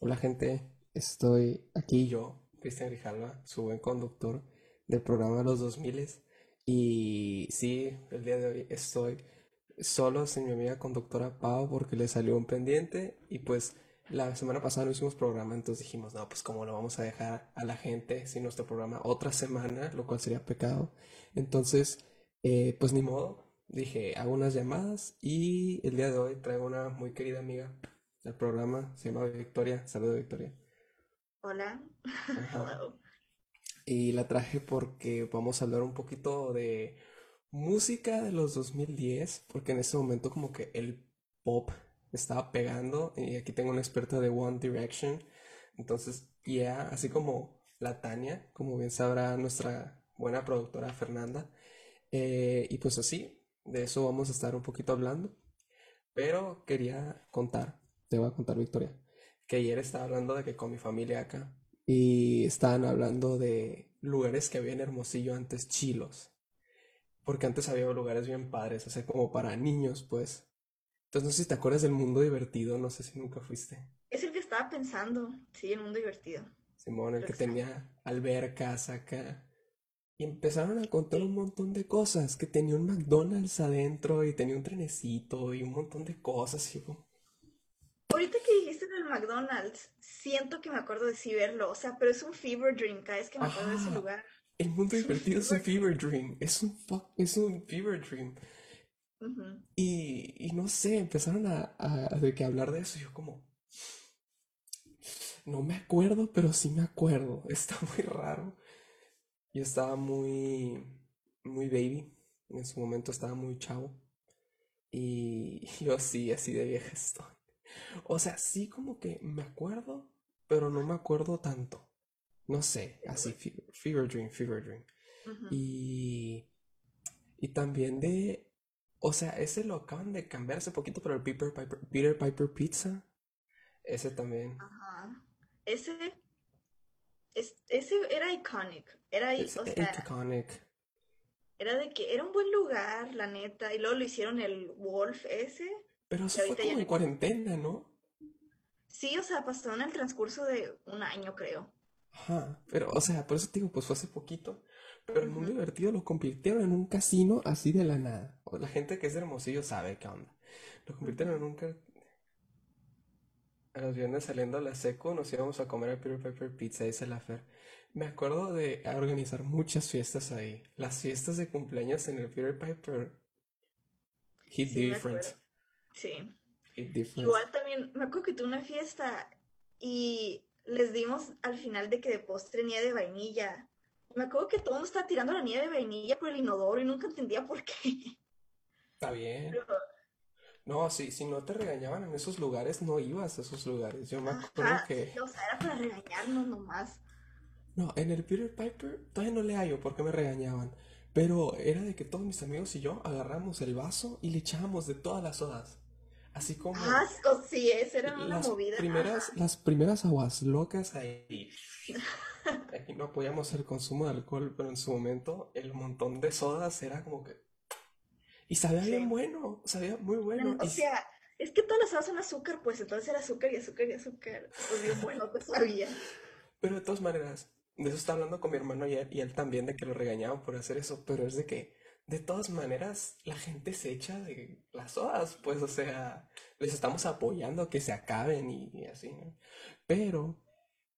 Hola gente, estoy aquí yo, Cristian Grijalva, su buen conductor del programa de los 2000 y sí, el día de hoy estoy solo sin mi amiga conductora Pau porque le salió un pendiente y pues la semana pasada no hicimos programa, entonces dijimos, no, pues cómo lo vamos a dejar a la gente sin nuestro programa otra semana, lo cual sería pecado. Entonces, eh, pues ni modo, dije, hago unas llamadas y el día de hoy traigo una muy querida amiga del programa, se llama Victoria. Saludos, Victoria. Hola. Hello. Y la traje porque vamos a hablar un poquito de música de los 2010, porque en ese momento como que el pop estaba pegando y aquí tengo una experta de One Direction. Entonces, ya, así como la Tania, como bien sabrá nuestra buena productora Fernanda. Eh, y pues así, de eso vamos a estar un poquito hablando. Pero quería contar, te voy a contar, Victoria, que ayer estaba hablando de que con mi familia acá y estaban hablando de lugares que había en Hermosillo antes chilos, porque antes había lugares bien padres, o sea, como para niños, pues. Entonces no sé si te acuerdas del mundo divertido, no sé si nunca fuiste. Es el que estaba pensando. Sí, el mundo divertido. Simón, el que extraño. tenía albercas acá. Y empezaron a contar un Sí. montón de cosas, que tenía un McDonald's adentro y tenía un trenecito y un montón de cosas. Y yo, Ahorita que dijiste del McDonald's, siento que me acuerdo de sí verlo. O sea, pero es un fever dream cada vez que me acuerdo de ese lugar. el mundo Es divertido es un fever dream. es un fuck, es un fever dream. Y, y no sé, empezaron a, a, de que hablar de eso. y yo como, no me acuerdo, pero sí me acuerdo. Está muy raro. Yo estaba muy, muy baby. En su momento estaba muy chavo. Y yo sí, así de vieja estoy. O sea, sí como que me acuerdo, pero no me acuerdo tanto. No sé, así, fe- Fever Dream, Fever Dream. Y, y también de, o sea, ese lo acaban de cambiar hace poquito, pero el Peter Piper, Peter Piper Pizza, ese también. Ajá. Ese, es, ese era iconic. Era, i- Es o sea, iconic. era de que era un buen lugar, la neta. Y luego lo hicieron el Wolf ese. Pero eso fue como en cuarentena, ¿no? Sí, o sea, pasó en el transcurso de un año, creo. Ajá, pero, o sea, por eso te digo, pues fue hace poquito. Pero el mundo divertido lo convirtieron en un casino así de la nada. O La gente que es de Hermosillo sabe qué onda. Lo convirtieron en un... ca- A los viernes saliendo a la seco nos íbamos a comer a Peter Piper Pizza, dice la Fer. Me acuerdo de organizar muchas fiestas ahí. Las fiestas de cumpleaños en el Peter Piper hit Sí, me different. Sí. Igual también, me acuerdo que tuve una fiesta y les dimos al final de que de postre nieve de vainilla. Me acuerdo que todo el mundo estaba tirando la nieve de vainilla por el inodoro y nunca entendía por qué. Está bien. Pero, No, si, si no te regañaban en esos lugares, no ibas a esos lugares. Yo me acuerdo ajá, que... sí, o sea, era para regañarnos nomás. No, en el Peter Piper todavía no le hallo porque me regañaban. Pero era de que todos mis amigos y yo agarramos el vaso y le echábamos de todas las sodas. Así como s- o sí, esa era una las movida. primeras, las primeras aguas locas ahí. Aquí no apoyamos el consumo de alcohol, pero en su momento el montón de sodas era como que... Y sabía bien bueno, sabía muy No, bueno. O Y, sea, es que todas las cosas son azúcar, pues entonces era azúcar y azúcar y azúcar. Pues bien bueno, pues sabía. pero de todas maneras, de eso estaba hablando con mi hermano ayer y él también de que lo regañaban por hacer eso, pero es de que de todas maneras la gente se echa de las sodas, pues o sea, les estamos apoyando a que se acaben y, y así, ¿no? Pero,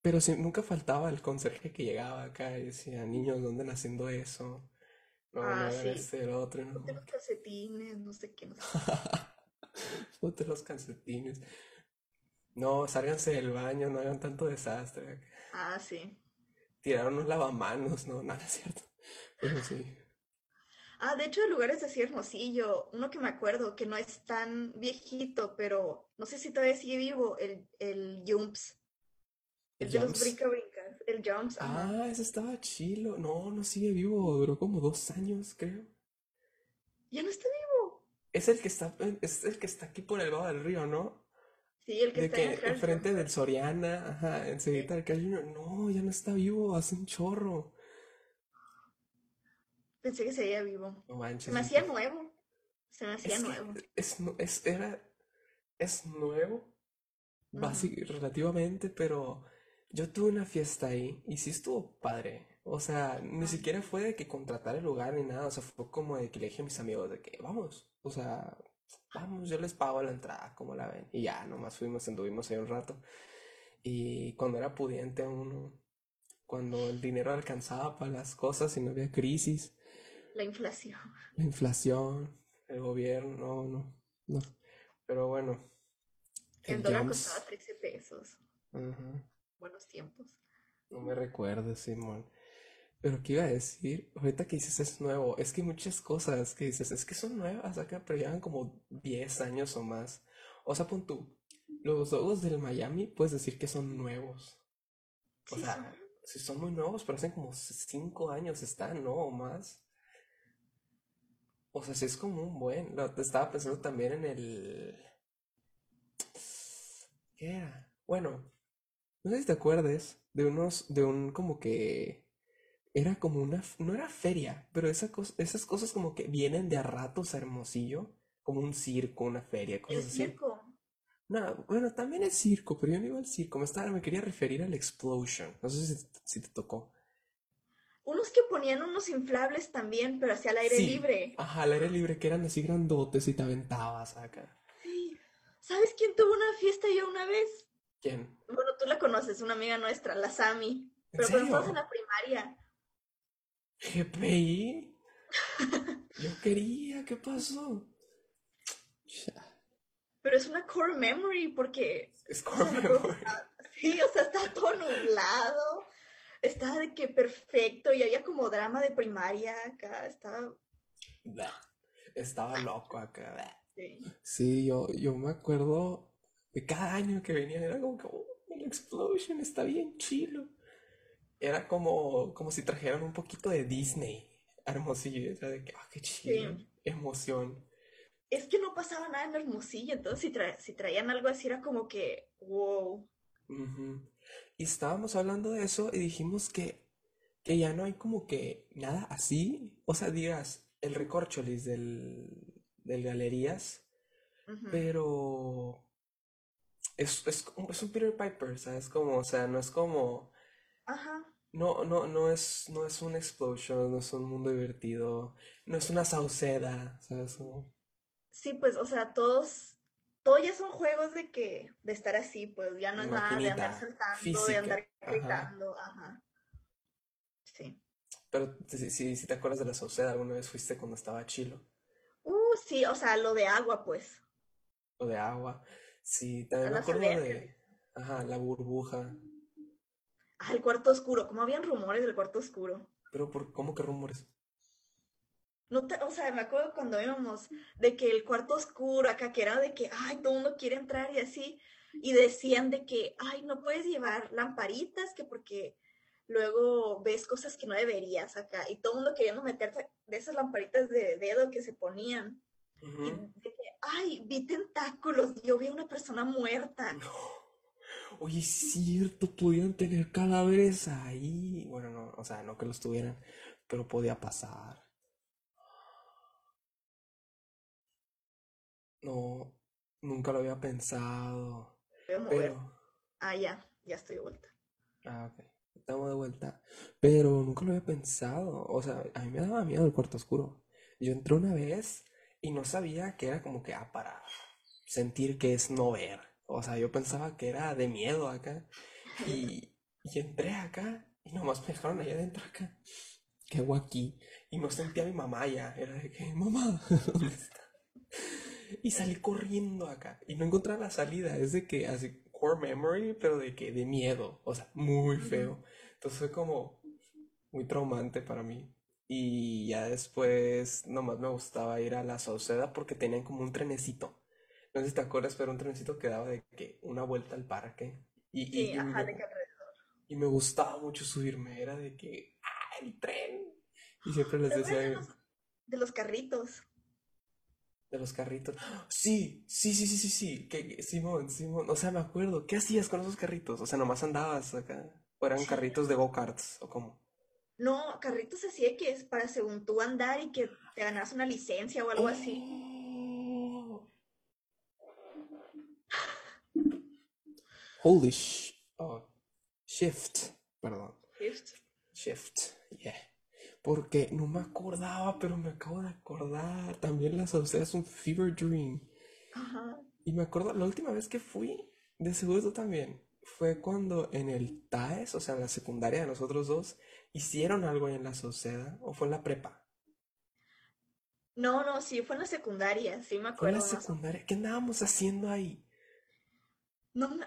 pero sí, nunca faltaba el conserje que llegaba acá y decía, niños, ¿dónde andan haciendo eso? No, no Ah, hagan sí. y el otro, Ponte no. los calcetines, no sé qué, no sé. Ponte los calcetines. No, sálganse del baño, no hagan tanto desastre. Ah, sí. Tiraron unos lavamanos, no, nada es cierto. Pero sí. Ah, de hecho, de lugares así Hermosillo, uno que me acuerdo que no es tan viejito, pero no sé si todavía sigue vivo, el, el Jumps, ¿El el de los Jumps? brinca brincas, el Jumps. Ah, ese estaba chilo. No, no sigue vivo. Duró como dos años, creo. Ya no está vivo. Es el que está, es el que está aquí por el lado del río, ¿no? Sí, el que De está en que el Carl enfrente del. Soriana, ajá, enseguida del Carl Jr. No, ya no está vivo, hace un chorro. Pensé que seguía vivo. No Se manches, me es hacía nuevo. Se me hacía es nuevo. es, es, era, es nuevo, basi- relativamente, pero yo tuve una fiesta ahí y sí estuvo padre. O sea, ni siquiera fue de que contratar el lugar ni nada, o sea, fue como de que le dije a mis amigos de que vamos, o sea, vamos, yo les pago la entrada, como la ven. Y ya, nomás fuimos, anduvimos ahí un rato. Y cuando era pudiente uno, cuando el dinero alcanzaba para las cosas y no había crisis, La inflación. la inflación, el gobierno, no, no, no. Pero bueno, El el dólar costaba 13 pesos. Buenos tiempos. no me recuerdo, Simón. Pero qué iba a decir, ahorita que dices es nuevo, es que hay muchas cosas que dices, es que son nuevas acá, pero llevan como 10 años o más. O sea, pon tú, los logos del Miami puedes decir que son nuevos. O Sí, son. sea, si son muy nuevos, pero hacen como 5 años están, ¿no? O más. O sea, sí es como un buen. Lo, estaba pensando también en el... ¿Qué era? Bueno, no sé si te acuerdes de unos, de un como que era como una, no era feria, pero esa cos- esas cosas como que vienen de a ratos a Hermosillo, como un circo, una feria, El cosas así. circo. No, bueno, también es circo, pero yo no iba al circo, me estaba, me quería referir al Explosion, no sé si, si te tocó. Unos que ponían unos inflables también, pero hacia el aire Sí, libre. ajá, al aire libre que eran así grandotes y te aventabas acá. Sí. ¿Sabes quién tuvo una fiesta ya una vez? ¿Quién? Bueno, tú la conoces, una amiga nuestra, la Sami. ¿En Pero cuando estábamos en la primaria. GPI, yo quería, ¿qué pasó? Pero es una core memory porque, Es o sea, core memory. sí, o sea, estaba todo nublado, estaba de que perfecto y había como drama de primaria acá, estaba, Estaba loco acá. sí. Sí, yo, yo me acuerdo de cada año que venían, era como que, oh, el Explosion está bien chilo. Era como, como si trajeran un poquito de Disney Hermosillo, era de que, ah, qué chilo, Sí. emoción. Es que no pasaba nada en Hermosillo, entonces si, tra- si traían algo así era como que, wow. Y estábamos hablando de eso y dijimos que, que ya no hay como que nada así. O sea, digas, el recorcholis del, del Galerías, pero es, es, como- es un Peter Piper, ¿sabes? Como, o sea, no es como, Ajá. no, no, no es, no es un Explosion, no es un mundo divertido, no es una Sauceda, ¿sabes? Como Sí, pues, o sea, todos, todos ya son juegos de que, de estar así, pues ya no es nada de andar saltando, de andar ajá. gritando, ajá. Sí. Pero si, si, si te acuerdas de la Sauceda, alguna vez fuiste cuando estaba chilo. Uh, sí, o sea, lo de agua, pues. O de agua. Sí, también me acuerdo de, ajá, la burbuja. Ah, el cuarto oscuro, como habían rumores del cuarto oscuro. Pero por, ¿cómo que rumores? No te, o sea, me acuerdo cuando íbamos de que el cuarto oscuro acá, que era de que, ay, todo el mundo quiere entrar y así, y decían de que, ay, no puedes llevar lamparitas, que porque luego ves cosas que no deberías acá, y todo el mundo queriendo meterse de esas lamparitas de dedo que se ponían, y de que, ay, vi tentáculos, yo vi a una persona muerta. No. Oye, es cierto, podían tener cadáveres ahí. Bueno, no, o sea, no que los tuvieran, pero podía pasar. No, nunca lo había pensado. Pero, Ah, ya, ya estoy de vuelta. ah, ok, estamos de vuelta. Pero nunca lo había pensado. O sea, a mí me daba miedo el cuarto oscuro. Yo entré una vez y no sabía que era como que, ah, para sentir que es no ver. O sea, yo pensaba que era de miedo acá. Y, y entré acá y nomás me dejaron allá adentro acá. ¿Qué hago aquí? Y no sentía a mi mamá ya. Era de que, mamá, ¿dónde está? Y salí corriendo acá. Y no encontraba la salida. Es de que, así, core memory, pero de que, de miedo. O sea, muy feo. Entonces fue como muy traumante para mí. Y ya después nomás me gustaba ir a la Sauceda porque tenían como un trenecito. No sé si te acuerdas, pero un trenecito que daba de que una vuelta al parque. Y, y, Sí, y ajá, de me, que y me gustaba mucho subirme. Era de que, ¡ah, el tren! Y siempre les ¿Te acuerdas de decía los, de los carritos? De los carritos. Sí, sí, sí, sí, sí, sí. Que, Simón, Simón. O sea, me acuerdo. ¿Qué hacías con esos carritos? O sea, nomás andabas acá. ¿O eran Sí. carritos de go-karts? ¿O cómo? No, carritos así de que es para según tú andar y que te ganas una licencia o algo así. Oh. Holy sh oh, shift, perdón. Shift. Shift, yeah. Porque no me acordaba, pero me acabo de acordar. También la sauceda es un fever dream. Ajá. Y me acuerdo, la última vez que fui, de seguro tú también, fue cuando en el TAES, o sea, en la secundaria de nosotros dos, hicieron algo ahí en la Sauceda, o fue en la prepa. No, no, sí, fue en la secundaria, sí me Fue en acuerdo la secundaria. ¿Qué andábamos haciendo ahí? No, me-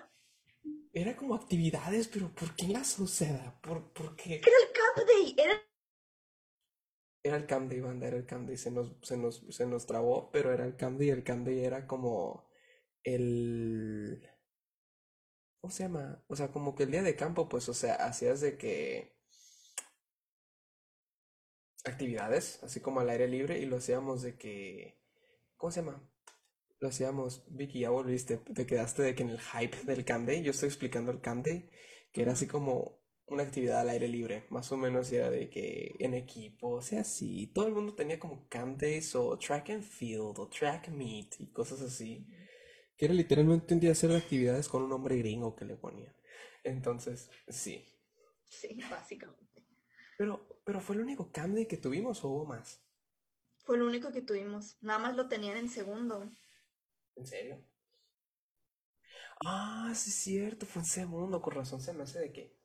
Era como actividades, pero ¿por qué en la Sauceda? ¿Por, por qué? era el Camp Day, era Era el Camp Day, banda, era el Camp Day. Se nos, se nos, se nos trabó, pero era el Camp Day. El Camp Day era como el... ¿Cómo se llama? O sea, como que el día de campo, pues, o sea, hacías de que actividades, así como al aire libre, y lo hacíamos de que... ¿Cómo se llama? Lo hacíamos, Vicky, ya volviste, te quedaste de que en el hype del Camp Day, yo estoy explicando el Camp que era así como una actividad al aire libre, más o menos era de que en equipo, o sea, así, todo el mundo tenía como Camp Days o Track and Field o Track Meet y cosas así, que era literalmente un día hacer actividades con un nombre gringo que le ponían. Entonces, sí. Sí, básicamente. Pero, pero fue el único Camp Day que tuvimos o hubo más? Fue lo único que tuvimos. Nada más lo tenían en segundo. ¿En serio? Ah, sí es cierto, fue en segundo, con razón se me hace de que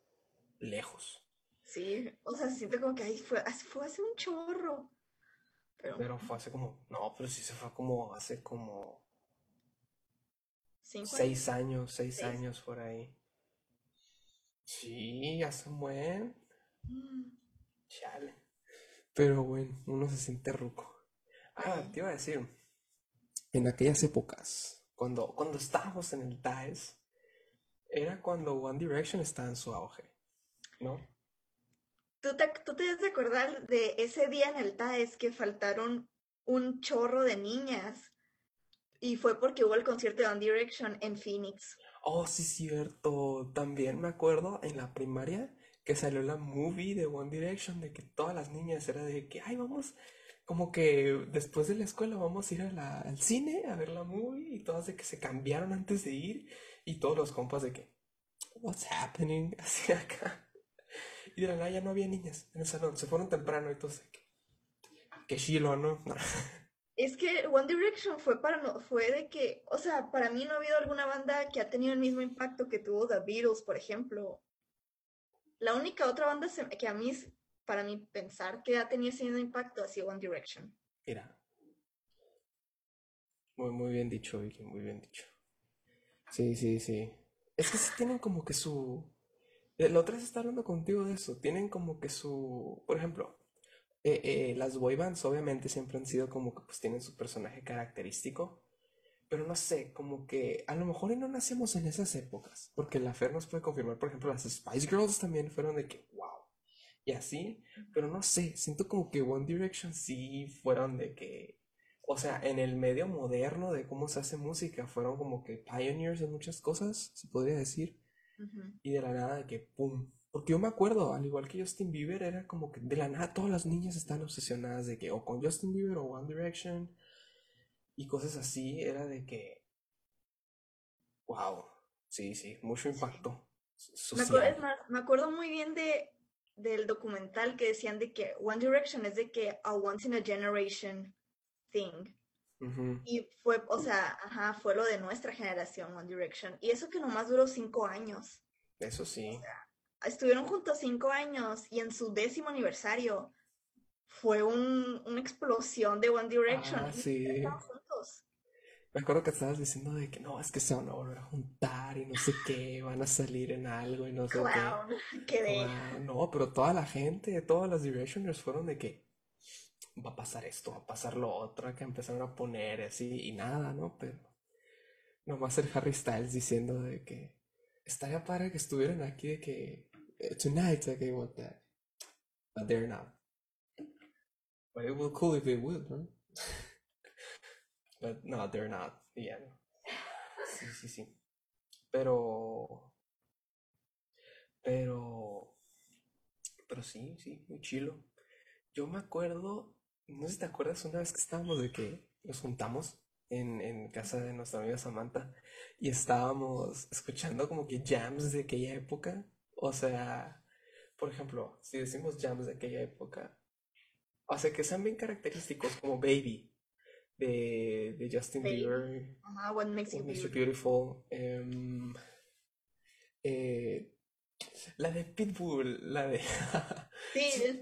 lejos. Sí, o sea, se siente como que ahí fue, fue hace un chorro. Pero Pero fue hace como, no, pero sí se fue como hace como cinco seis años, seis Seis. años por ahí. Sí, hace un buen, Mm, chale. Pero bueno, uno se siente ruco. Ah, Ay. te iba a decir, en aquellas épocas, cuando, cuando estábamos en el TAES, era cuando One Direction estaba en su auge, ¿no? ¿Tú te, tú te debes acordar de ese día en el TAES que faltaron un chorro de niñas? Y fue porque hubo el concierto de One Direction en Phoenix. Oh, sí, cierto. También me acuerdo en la primaria que salió la movie de One Direction, de que todas las niñas era de que, ay, vamos, como que después de la escuela vamos a ir a la- al cine a ver la movie y todas de que se cambiaron antes de ir y todos los compas de que, what's happening? Así acá. Y de la nada ya no había niñas en el salón, se fueron temprano y todos de que, que chilo, ¿no? Es que One Direction fue para no, fue de que, o sea, para mí no ha habido alguna banda que ha tenido el mismo impacto que tuvo The Beatles, por ejemplo. La única otra banda que a mí, para mí pensar que ha tenido ese mismo impacto ha sido One Direction. Mira. Muy, muy bien dicho, Vicky, muy bien dicho. Sí, sí, sí. Es que sí tienen como que su... eh, La otra vez hablando contigo de eso. Tienen como que su... Por ejemplo, eh, eh, las boy bands obviamente siempre han sido como que pues tienen su personaje característico. Pero no sé, como que a lo mejor no nacimos en esas épocas. Porque la Fer nos puede confirmar, por ejemplo, las Spice Girls también fueron de que, wow. Y así. Pero no sé, siento como que One Direction sí fueron de que, o sea, en el medio moderno de cómo se hace música, fueron como que pioneers en muchas cosas, se podría decir, Y de la nada de que, ¡pum! Porque yo me acuerdo, al igual que Justin Bieber, era como que de la nada todas las niñas están obsesionadas de que o con Justin Bieber o One Direction y cosas así, era de que, wow, sí, sí, mucho impacto Me acuerdo, es social. más, me acuerdo muy bien de, del documental que decían de que One Direction es de que a once in a generation thing. Y fue, o sea, ajá, fue lo de nuestra generación, One Direction. Y eso que nomás duró cinco años. Eso sí. Estuvieron juntos cinco años y en su décimo aniversario fue un- una explosión de One Direction. Ah, sí. estaban juntos. Me acuerdo que estabas diciendo de que no, es que se van a volver a juntar y no sé qué, van a salir en algo y no sé qué. Wow, no, pero toda la gente, todas las Directioners fueron de que va a pasar esto, va a pasar lo otro, que empezaron a poner así y nada, ¿no? Pero nomás el Harry Styles diciendo de que estaría padre que estuvieran aquí de que eh, tonight, they want that, but they're not. But it would cool if they would, ¿no? But no, they're not. Yeah. Sí, sí, sí. Pero, pero, pero sí, sí, muy chilo. Yo me acuerdo, no sé si te acuerdas una vez que estábamos de que nos juntamos en, en casa de nuestra amiga Samantha y estábamos escuchando como que jams de aquella época. O sea, por ejemplo, si decimos jams de aquella época, o sea, que sean bien característicos como Baby de, de Justin Baby. Bieber, What Makes You What Makes You Beautiful. Beautiful, em, eh, la de Pitbull, la de... Sí,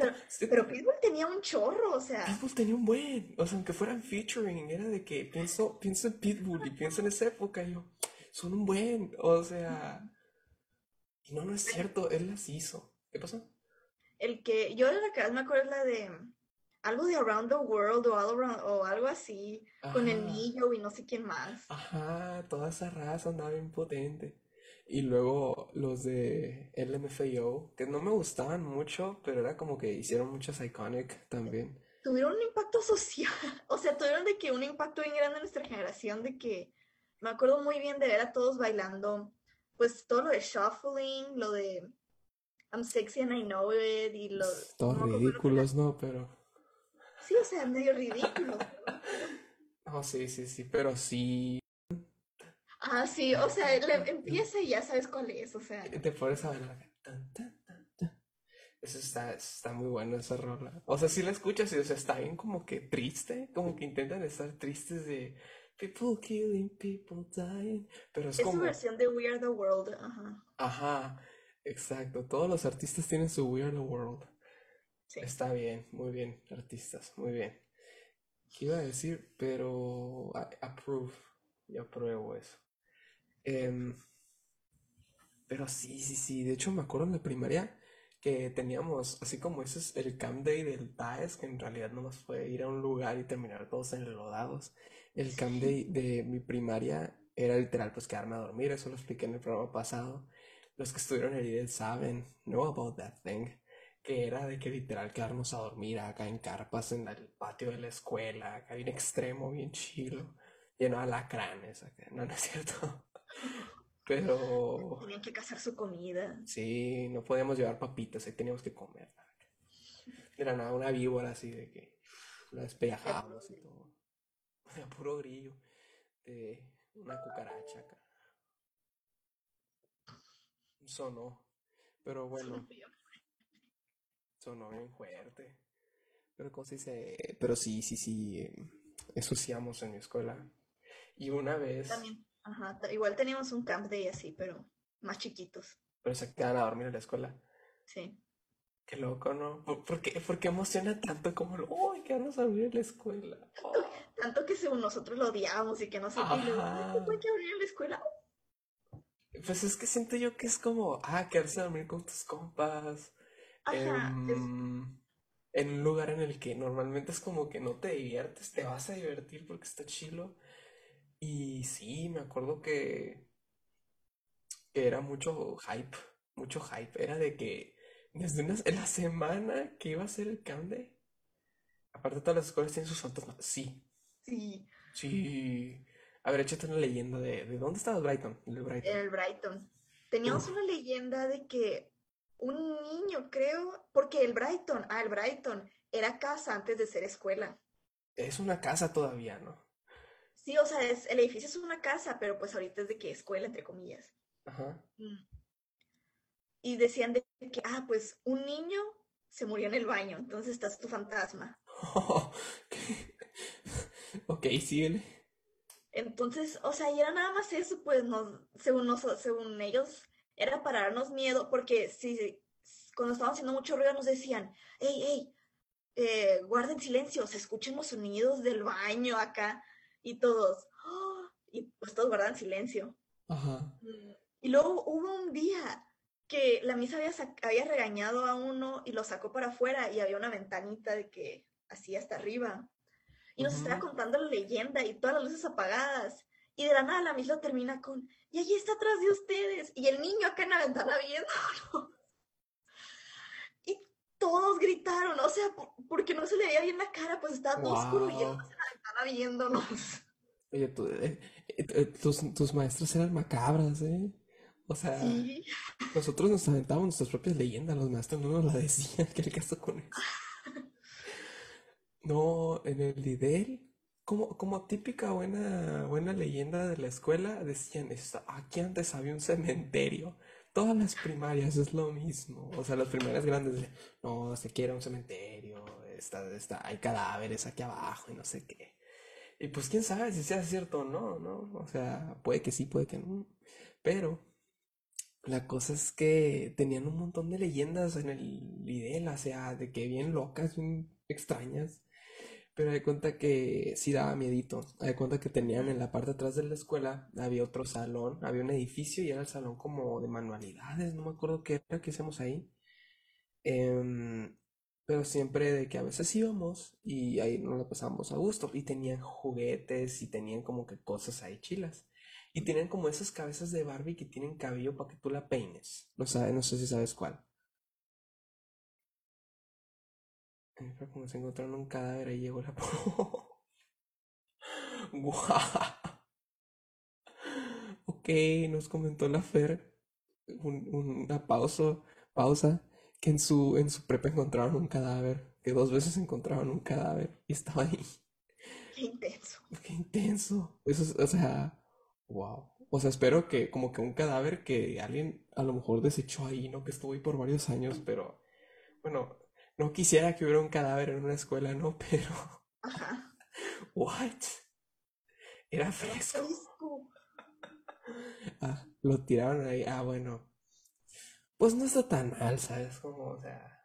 pero, Pitbull tenía un chorro, o sea, Pitbull tenía un buen, o sea, aunque fueran featuring, era de que pienso, pienso en Pitbull y pienso en esa época, y yo, son un buen, o sea, y no, no es cierto, él las hizo. ¿Qué pasó? el que yo de la que más me acuerdo es la de algo de Around the World o, All Around- o algo así, con el Nillo y no sé quién más. ajá, toda esa raza andaba bien potente. Y luego los de LMFAO, que no me gustaban mucho, pero era como que hicieron muchas iconic también. Tuvieron un impacto social, o sea, tuvieron de que un impacto bien grande en nuestra generación, de que me acuerdo muy bien de ver a todos bailando, pues todo lo de shuffling, lo de I'm sexy and I know it, y lo, Todos era. ridículos, ¿no? Pero... Sí, o sea, medio ridículo. Oh, sí, sí, sí, pero sí. Ah, sí, o sea, le- empieza y ya sabes cuál es, o sea. Te pones a bailar. Eso está, está muy bueno esa rola. O sea, si la escuchas y o sea, está bien como que triste, como que intentan estar tristes de people killing, people dying, pero es Es su como, versión de We Are the World, ajá, ajá, exacto, todos los artistas tienen su We Are the World. sí. Está bien, muy bien, artistas, muy bien. ¿Qué iba a decir? Pero I approve, yo apruebo eso. Em, pero sí, sí, sí, de hecho me acuerdo en la primaria que teníamos, así como ese es el camp day del TAES, que en realidad nomás fue ir a un lugar y terminar todos enlodados. El camp day de mi primaria era literal pues quedarme a dormir, eso lo expliqué en el programa pasado. Los que estuvieron IDEL saben, know about that thing, que era de que literal quedarnos a dormir acá en carpas en el patio de la escuela, acá bien extremo, bien chilo, lleno de alacranes acá, no, no es cierto. Pero Tenían que cazar su comida. sí, no podíamos llevar papitas, ahí teníamos que comer. Era nada, una víbora así de que la despellajamos y todo. Era puro grillo una cucaracha acá. Sonó, pero bueno, sonó bien fuerte. Pero como se dice, pero sí, sí, sí, eh, ensuciamos en mi escuela. Y una vez, También, ajá, igual teníamos un camp day así, pero más chiquitos, pero se quedan a dormir en la escuela. sí. Qué loco, ¿no? ¿Por, por qué, por qué emociona tanto como, ¡Uy, quedarnos a dormir en la escuela! Oh. Tanto que según nosotros lo odiábamos y que no sé qué, y luego, "Ay, Ajá. ¿te pueden que abrir la escuela? Pues es que siento yo que es como, ah, quedarse a dormir con tus compas, Ajá, es, em, en un lugar en el que normalmente es como que no te diviertes, te vas a divertir porque está chilo. Y sí, me acuerdo que, que era mucho hype, mucho hype. Era de que desde una, en la semana que iba a ser el Day, aparte todas las escuelas tienen sus fantasmas. Sí, sí, sí. A ver, échate una leyenda de, ¿de dónde estabas, Brighton? El Brighton. en el Brighton. Teníamos Uf, una leyenda de que un niño, creo, porque el Brighton, ah, el Brighton era casa antes de ser escuela. es una casa todavía, ¿no? Sí, o sea, es, el edificio es una casa, pero pues ahorita es de que escuela, entre comillas. Ajá. Mm. Y decían de que, ah, pues un niño se murió en el baño, entonces estás tu fantasma. ¿Qué? Ok, síguele. Entonces, o sea, y era nada más eso, pues, nos, según, nos, según ellos, era para darnos miedo, porque si cuando estaban haciendo mucho ruido nos decían, hey, hey, eh, guarden silencio, se escuchan los sonidos del baño acá, y todos, "Ah", y pues todos guardan silencio. Ajá. Mm, Y luego hubo un día que la misa había, había regañado a uno y lo sacó para afuera y había una ventanita de que así hasta arriba. Y nos estaba contando la leyenda y todas las luces apagadas. Y de la nada la misa termina con, y allí está atrás de ustedes. Y el niño acá en la ventana viendo. Y todos gritaron, o sea, por- porque no se le veía bien la cara, pues estaba todo oscuro y él viéndonos. Oye, tú, eh, eh, eh, tus, tus maestros eran macabras, ¿eh? O sea, Sí. nosotros nos aventábamos nuestras propias leyendas, los maestros no nos la decían. ¿Qué le caso con eso? No, en el Lidl como, como típica buena, buena leyenda de la escuela, decían, "Esta- aquí antes había un cementerio. Todas las primarias es lo mismo. O sea, las primarias grandes, de, no, se quiere un cementerio, está, está, hay cadáveres aquí abajo y no sé qué. Y pues quién sabe si sea cierto o no, ¿no? O sea, puede que sí, puede que no. Pero la cosa es que tenían un montón de leyendas en el video, o sea, de que bien locas, bien extrañas. Pero de cuenta que sí daba miedito. De cuenta que tenían en la parte de atrás de la escuela, había otro salón, había un edificio y era el salón como de manualidades, no me acuerdo qué era que hacíamos ahí. Em, pero siempre de que a veces íbamos y ahí nos la pasábamos a gusto. Y tenían juguetes y tenían como que cosas ahí chilas. Y tienen como esas cabezas de Barbie que tienen cabello para que tú la peines. No sabes, no sé si sabes cuál. Fue como se encontraron un cadáver y llegó la... Ok, nos comentó la Fer un- una pausa, pausa, que en su, en su prepa encontraron un cadáver, que dos veces encontraron un cadáver y estaba ahí. Qué intenso. Qué intenso. Eso es, o sea, wow. O sea, espero que como que un cadáver que alguien a lo mejor desechó ahí, ¿no? Que estuvo ahí por varios años, pero bueno, no quisiera que hubiera un cadáver en una escuela, ¿no? Pero, Ajá. what? Era Era fresco. fresco. Ah, lo tiraron ahí. Ah, bueno. Pues no está tan mal, ¿sabes? Como, o sea,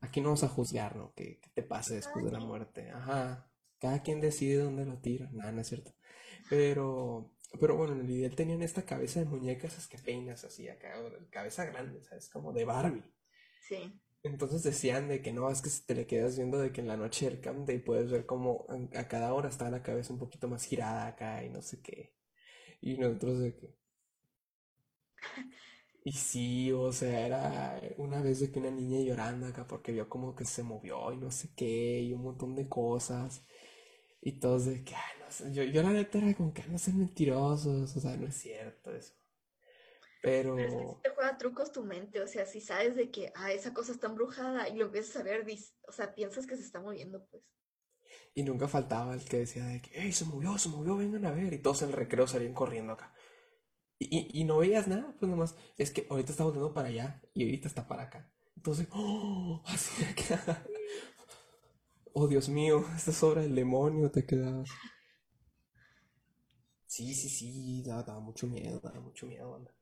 aquí no vamos a juzgar, ¿no? ¿Qué, qué te pase después de la muerte? Ajá. Cada quien decide dónde lo tira. Nada, no es cierto. Pero, pero bueno, en el video tenían esta cabeza de muñecas esas que peinas así acá, cabeza grande, ¿sabes? Como de Barbie. Sí. Entonces decían de que no, es que si te le quedas viendo de que en la noche del camp day puedes ver como a cada hora está la cabeza un poquito más girada acá y no sé qué. Y nosotros de que... Y sí, o sea, era una vez de que una niña llorando acá porque vio como que se movió y no sé qué, y un montón de cosas. Y todos de que, ay, no sé, yo, yo la neta era como que "Ah, no sean mentirosos, o sea, no es cierto eso. Pero es que Pero, te juega trucos tu mente, o sea, si sabes de que, ah, esa cosa está embrujada y lo empiezas a ver, dis- o sea, piensas que se está moviendo, pues. y nunca faltaba el que decía de que, hey, se movió, se movió, vengan a ver. Y todos en el recreo salían corriendo acá. Y, y, no veías nada, pues nomás, es que ahorita está volviendo para allá y ahorita está para acá. Entonces, oh, así de que, oh Dios mío, esta es obra del demonio, te quedabas. Sí, sí, sí, daba, daba mucho miedo, daba mucho miedo, anda.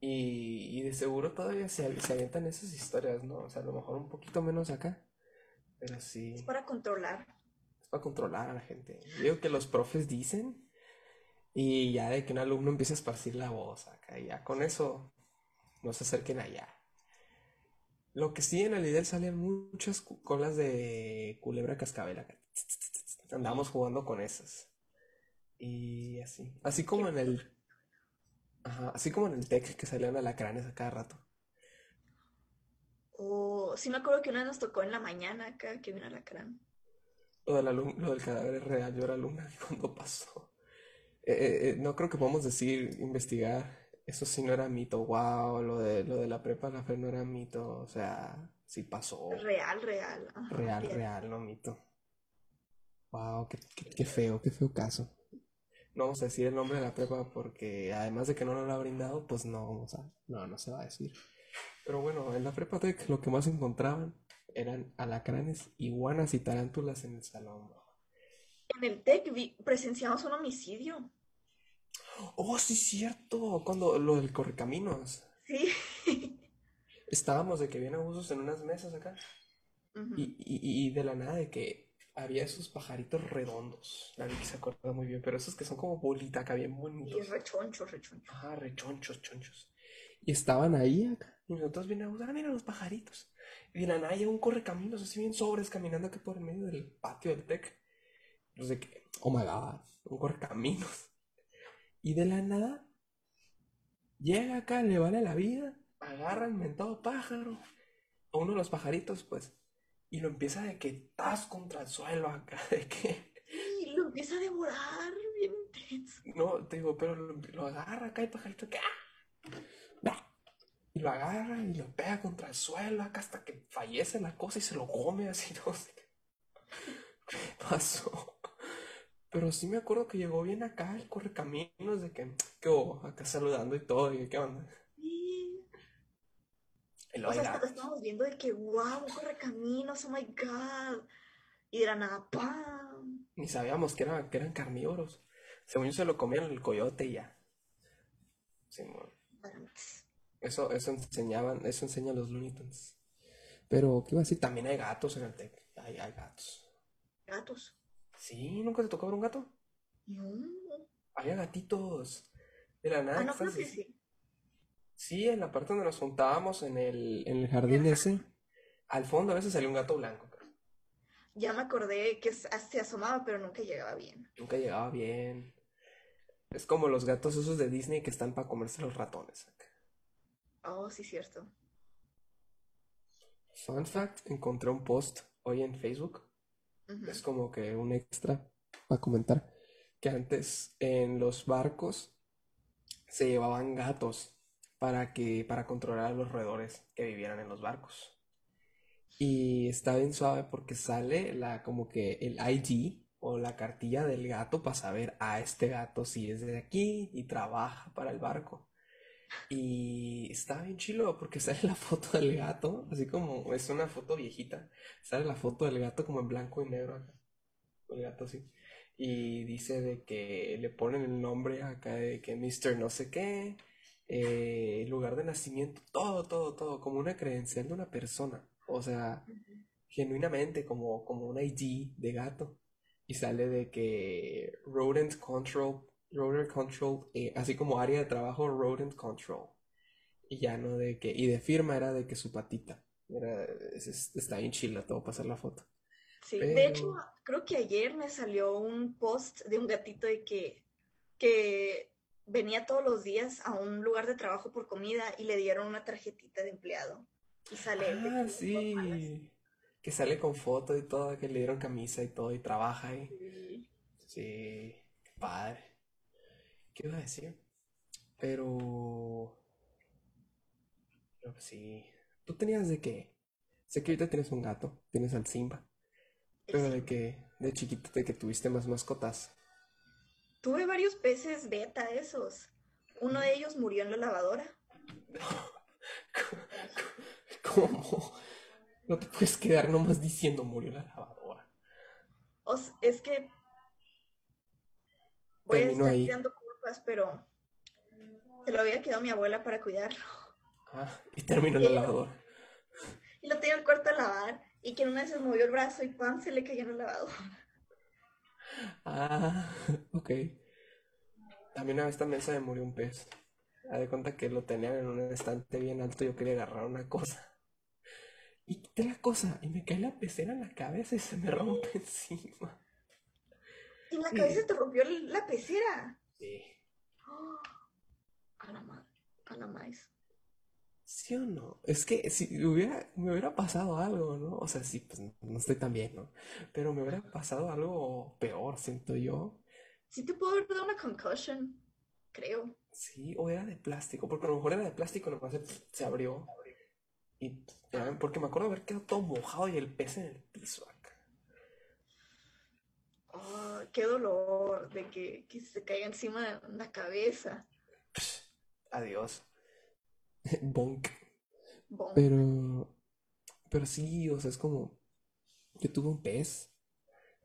Y, y de seguro todavía se, se avientan esas historias, ¿no? O sea, a lo mejor un poquito menos acá, pero Es sí, para controlar. es para controlar a la gente. Digo que los profes dicen y ya de que un alumno empieza a esparcir la voz acá, y ya con eso no se acerquen allá. Lo que sí en el líder salen muchas colas de culebra cascabel acá. Andamos jugando con esas. Y así. Así como en el. Ajá, así como en el tech que salían alacranes a cada rato. O sí me acuerdo que una vez nos tocó en la mañana acá, que vino alacrán. Lo del, lo del cadáver real, yo era alumna cuando pasó. Eh, eh, eh, no creo que podamos decir, investigar. Eso sí no era mito. Wow, lo de, lo de la prepa la fe no era mito. O sea, sí pasó. Real, real. Ajá, Real, real. real, no mito. Wow, qué, qué, qué feo, qué feo caso. No vamos a decir el nombre de la prepa porque además de que no nos lo ha brindado, pues no vamos a, no, no se va a decir. Pero bueno, en la prepa tech lo que más encontraban eran alacranes, iguanas y tarántulas en el salón. En el TEC presenciamos un homicidio. Oh, sí, cierto. Cuando lo del correcaminos. Sí. Estábamos de que bien abusos en unas mesas acá. Y, y, y de la nada de que había esos pajaritos redondos. La Vicky se acuerda muy bien, pero esos que son como bolita acá, bien Y bonitos. rechoncho, rechoncho. Ajá, rechonchos, chonchos. Y estaban ahí acá. Y nosotros bien abusos. Ah, mira los pajaritos. Y de la nada llega un correcaminos así bien sobres caminando aquí por el medio del patio del tec. No sé qué. Oh my god. Un correcaminos. Y de la nada llega acá, le vale la vida. Agarra el mentado pájaro. A uno de los pajaritos, pues. Y lo empieza de que tas contra el suelo acá. De que. Y lo empieza a devorar, bien intenso. No, te digo, pero lo, lo agarra acá el pajarito que ¡ah! ¡Ah! Y lo agarra y lo pega contra el suelo acá hasta que fallece la cosa y se lo come así, no sé qué pasó. Pero sí me acuerdo que llegó bien acá el correcaminos de que, que hubo? acá saludando y todo, y qué onda. Sí. Y O sea, estábamos viendo de que, wow, un correcaminos, oh my god. Y de la nada, ¡pam! Ni sabíamos que, era, que eran carnívoros. Según yo se lo comían el coyote y ya. Barams. Eso, eso enseñaban, eso enseñan los Looney Tunes. Pero, ¿qué iba a decir? También hay gatos en el TEC. Hay, hay gatos. Gatos. Sí, ¿nunca te tocó ver un gato? No. Había gatitos. De la nada Ah, no, creo que sí. Sí, en la parte donde nos juntábamos en el, en el jardín ese, al fondo a veces salía un gato blanco. Ya me acordé que s- se asomaba, pero nunca llegaba bien. Nunca llegaba bien. Es como los gatos esos de Disney que están para comerse los ratones. Oh, sí, cierto. Fun fact, encontré un post hoy en Facebook. Es como que un extra para comentar que antes en los barcos se llevaban gatos para que para controlar a los roedores que vivieran en los barcos. Y está bien suave porque sale la como que el ID o la cartilla del gato para saber a este gato si es de aquí y trabaja para el barco. Y está bien chilo porque sale la foto del gato, así como es una foto viejita, sale la foto del gato como en blanco y negro acá, el gato así. Y dice de que le ponen el nombre acá de que Mr. no sé qué, eh, lugar de nacimiento, todo, todo, todo, como una credencial de una persona. O sea, genuinamente como, como un ID de gato. Y sale de que Rodent Control, Rodent Control, eh, así como área de trabajo Rodent Control. Y ya no de que, y de firma era de que su patita. Era, es- es- está bien chila, te voy a pasar la foto. Sí, de hecho, creo que ayer me salió un post de un gatito de que, que venía todos los días a un lugar de trabajo por comida y le dieron una tarjetita de empleado. Y sale ah, sí, que sale con foto y todo, que le dieron camisa y todo y trabaja ahí. Sí. Sí, qué padre. ¿Qué iba a decir? Pero, pero sí. ¿Tú tenías de qué? Sé que ahorita tienes un gato, tienes al Simba, pero de que, de chiquito, de que tuviste más mascotas. Tuve varios peces beta esos. Uno de ellos murió en la lavadora. ¿Cómo? No te puedes quedar nomás diciendo murió la lavadora. O es que voy a Terminó estar ahí. Culpas, pero se lo había quedado mi abuela para cuidarlo. Ah, y terminó en lavadora. y lo tenía al cuarto a lavar. Y que en una vez se movió el brazo y ¡pam! se le cayó en el lavador. Ah, ok. También una vez también se me murió un pez. Haz de cuenta que lo tenían en un estante bien alto, yo quería agarrar una cosa. Y quité la cosa y me cae la pecera en la cabeza y se me rompe encima. Y en la cabeza te rompió el- la pecera. Sí, madre, a la maíz. ¿sí o no? Es que si hubiera, me hubiera pasado algo, ¿no? O sea, sí, pues no estoy tan bien, ¿no? Pero me hubiera pasado algo peor, siento yo. Sí te puedo haber dado una concussion, creo. Sí, o era de plástico, porque a lo mejor era de plástico, nomás se, se abrió. Y porque me acuerdo haber quedado todo mojado y el pez en el piso. Oh, qué dolor de que, que se caiga encima de la cabeza. Adiós. Bonk. Bonk. Pero, pero sí, o sea, es como, yo tuve un pez,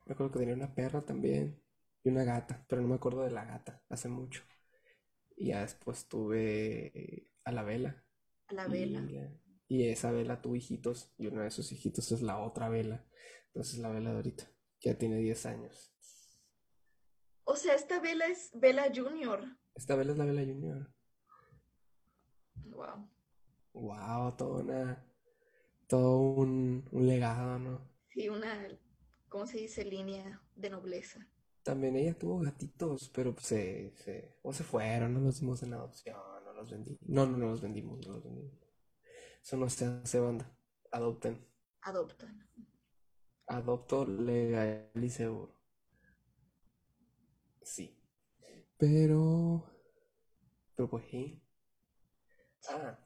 me acuerdo que tenía una perra también y una gata, pero no me acuerdo de la gata, hace mucho. Y ya después tuve eh, a la vela A la vela. y, y esa vela tuvo hijitos y uno de esos hijitos es la otra vela. Entonces la vela de ahorita, ya tiene 10 años. O sea, esta vela es Vela Junior. Esta vela es la vela junior. Wow. Wow, todo una, todo un, un legado, ¿no? Sí, una, ¿cómo se dice? Línea de nobleza. También ella tuvo gatitos, pero pues, se, se, o se fueron, no los dimos en adopción, no los vendí. No, no, no los vendimos, no los vendimos. Eso no se hace banda. Adopten. Adoptan. Adopto legal y seguro. Sí. Pero, pero pues sí. Ah,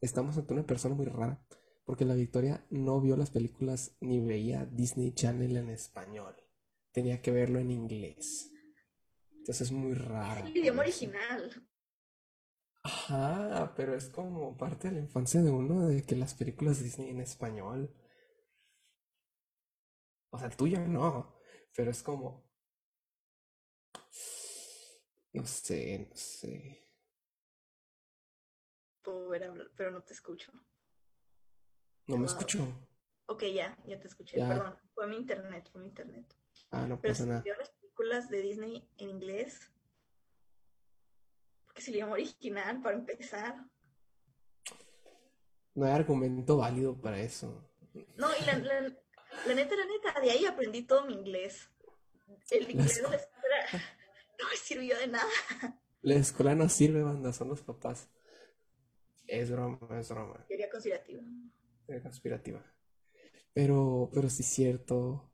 estamos ante una persona muy rara, porque la Victoria no vio las películas ni veía Disney Channel en español. tenía que verlo en inglés. Entonces es muy raro. el idioma original. Ajá, pero es como parte de la infancia de uno de que las películas Disney en español. O sea, el tuyo no, pero es como. No sé, no sé. Puedo ver hablar, pero no te escucho. No me escucho. Ok, ya, ya te escuché. Ya. Perdón, fue mi internet, fue mi internet. Ah, no Pero pasa si nada. las películas de Disney en inglés, porque el idioma original, para empezar. No hay argumento válido para eso. No, y la, la, la neta, la neta, de ahí aprendí todo mi inglés. El inglés de la escuela no me sirvió de nada. La escuela no sirve, banda, son los papás. Es broma, es broma. Teoría conspirativa. Es conspirativa. Pero, pero sí es cierto.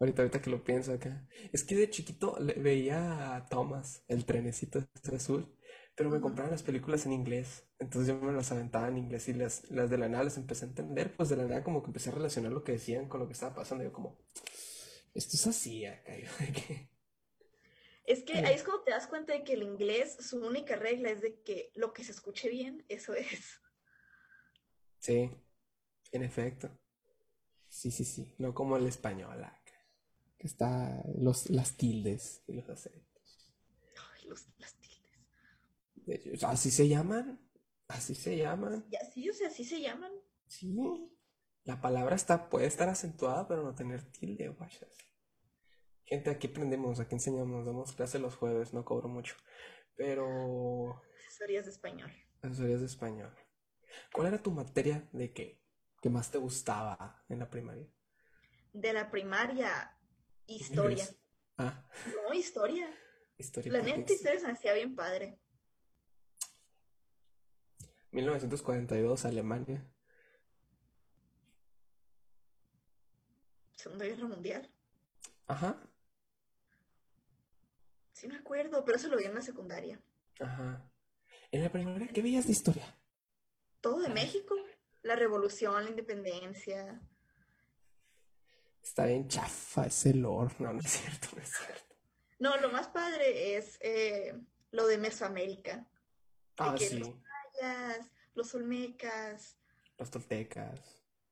Ahorita, ahorita que lo pienso acá. Es que de chiquito le- veía a Thomas, el trenecito este azul, pero me compraban las películas en inglés. Entonces yo me las aventaba en inglés y las, las de la nada las empecé a entender. Pues de la nada como que empecé a relacionar lo que decían con lo que estaba pasando. Yo como, esto es así acá. yo de que- Es que ahí es cuando te das cuenta de que el inglés, su única regla es de que lo que se escuche bien, eso es. Sí, en efecto. Sí, sí, sí. No como el español acá. Que está los, las tildes y los acentos. Ay, los, las tildes. De hecho, así se llaman. Así se llaman. Y así, o sea, así se llaman. Sí. La palabra está, puede estar acentuada, pero no tener tilde, guachas. Gente, aquí aprendemos, aquí enseñamos, damos clase los jueves, no cobro mucho. Pero Asesorías de español. asesorías de español. ¿Cuál era tu materia de qué? que más te gustaba en la primaria? De la primaria, historia. Ah, No, historia. historia. La neta, historia se me hacía bien padre. 1942, Alemania. Segunda Guerra Mundial. Ajá, Sí me acuerdo, pero eso lo vi en la secundaria. ajá. En la primaria, ¿qué veías de historia? Todo de México. La revolución, la independencia. Está bien chafa ese lore. No, no es cierto, no es cierto. No, lo más padre es eh, lo de Mesoamérica. Ah, que sí. Los olmecas, Los toltecas,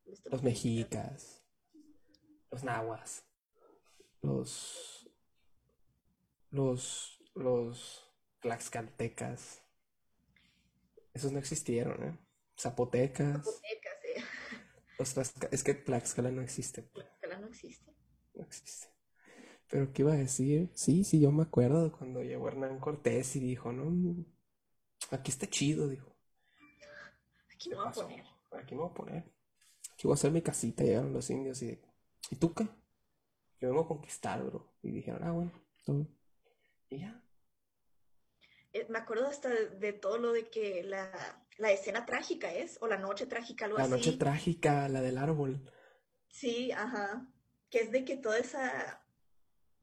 los, los mexicas, los nahuas, los, los, los tlaxcaltecas. Esos no existieron, ¿eh? Zapotecas, Zapotecas, eh. los tlaxca- es que Tlaxcala no existe, Tlaxcala no existe. no existe. Pero ¿qué iba a decir? Sí, sí, yo me acuerdo cuando llegó Hernán Cortés y dijo, no, aquí está chido, dijo. Aquí ¿Qué me voy a poner. Aquí me voy a poner. Aquí voy a hacer mi casita. Llegaron los indios y, ¿y tú qué? Yo vengo a conquistar, bro. Y dijeron, ah, bueno, todo. Y ya. Eh, me acuerdo hasta de, de todo lo de que la, la escena trágica es, o la noche trágica, algo La noche así. trágica, la del árbol. Sí, ajá. Que es de que toda esa...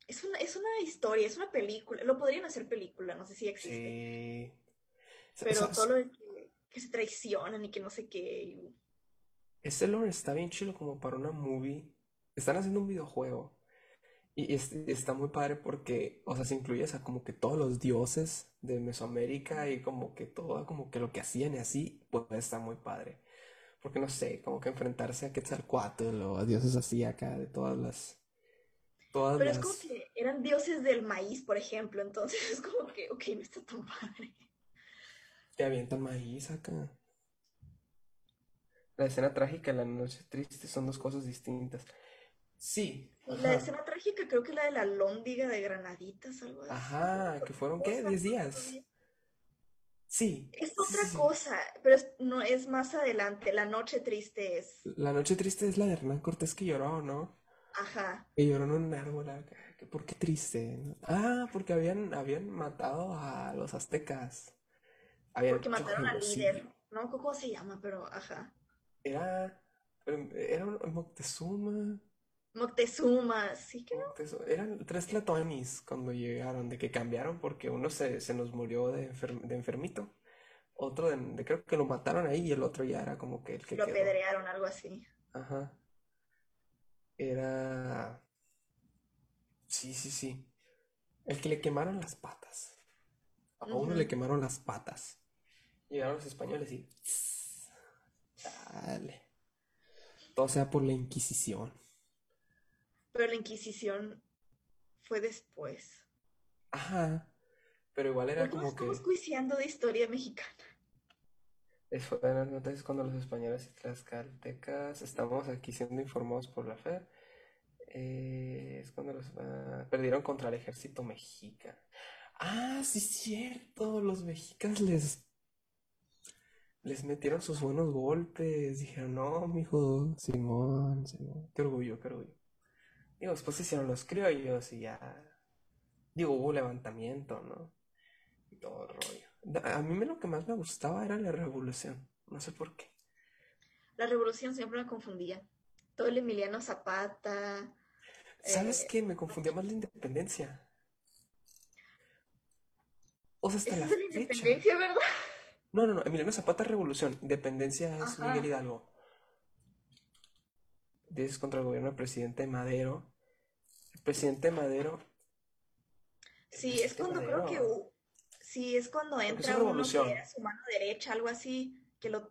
Es una, es una historia, es una película. Lo podrían hacer película, no sé si existe. Sí. O Pero sea, todo lo de que, se traicionan y que no sé qué. ese lore está bien chido como para una movie. Están haciendo un videojuego. Y es- está muy padre porque, o sea, se incluye, o sea, como que todos los dioses de Mesoamérica y como que todo, como que lo que hacían y así, pues está muy padre. Porque no sé, como que enfrentarse a Quetzalcóatl o a dioses así acá de todas las, todas Pero es las, como que eran dioses del maíz, por ejemplo. Entonces es como que, ok, no está tan padre. Que avientan maíz acá. La escena trágica y la noche triste son dos cosas distintas. Sí, ajá. la escena trágica creo que es la de la lóndiga de granaditas, algo así. Ajá, que fueron, ¿qué? Cosa, 10 días. Sí, Es otra sí. cosa, pero es- no es más adelante. La noche triste es. La noche triste es la de Hernán Cortés que lloró, ¿no? Ajá. Que lloró en un árbol ¿Por qué triste? Ah, porque habían, habían matado a los aztecas. Habían Porque mataron al líder. No cómo se llama, pero ajá. Era, era Moctezuma. Moctezuma, sí que no. Moctezuma. Eran tres tlatoanis cuando llegaron, de que cambiaron porque uno se, se nos murió de, enfer- de enfermito. Otro de, de- creo que lo mataron ahí y el otro ya era como que el que Lo quedó. apedrearon, algo así. Ajá. Era. Sí, sí, sí. El que le quemaron las patas. A uno le quemaron las patas. Llegaron los españoles y... Dale. Todo sea por la Inquisición. Pero la Inquisición fue después. Ajá. Pero igual era como que. Estamos juiciando de historia mexicana. Eso entonces cuando los españoles y tlaxcaltecas estamos aquí siendo informados por la fe. Eh, es cuando los ah, perdieron contra el ejército mexica. Ah, sí, cierto. Los mexicas les les metieron sus buenos golpes. Dijeron, no, mijo, Simón, Simón. Qué orgullo, qué orgullo. Digo, después se hicieron los criollos y ya. Digo, hubo levantamiento, ¿no? Y todo el rollo. A mí lo que más me gustaba era la revolución. No sé por qué. La revolución siempre me confundía. Todo el Emiliano Zapata. ¿Sabes eh, qué? Me confundía más la independencia. O sea, hasta la, la independencia, ¿verdad? No, no, no. Emiliano Zapata, revolución. Independencia es Miguel Hidalgo. Dices contra el gobierno del presidente Madero. El presidente Madero. Sí, es cuando creo que. sí, es cuando entra uno que era su mano derecha, algo así, que lo.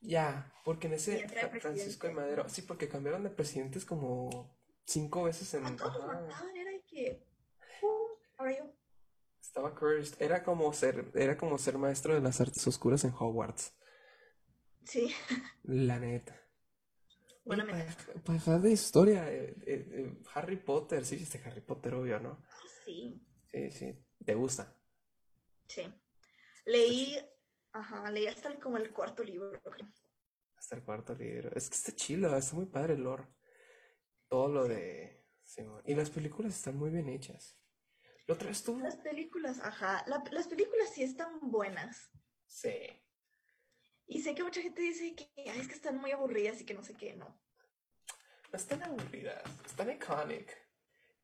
Ya, porque en ese Francisco de Madero. Sí, porque cambiaron de presidentes como cinco veces en. A todos mataban, era de que. Uh, ahora yo. Estaba cursed. Era como ser, era como ser maestro de las artes oscuras en Hogwarts. Sí. La neta. Bueno, para, para de historia, eh, eh, eh, Harry Potter, sí viste Harry Potter, obvio, ¿no? Sí. Sí, sí. ¿Te gusta? Sí. Leí, ajá, leí hasta como el cuarto libro, Hasta el cuarto libro. Es que está chilo, está muy padre el lore. Todo lo de... y las películas están muy bien hechas. Las películas, ajá. las películas sí están buenas. Sí. Y sé que mucha gente dice que es que están muy aburridas y que no sé qué, no. No están aburridas, están iconic.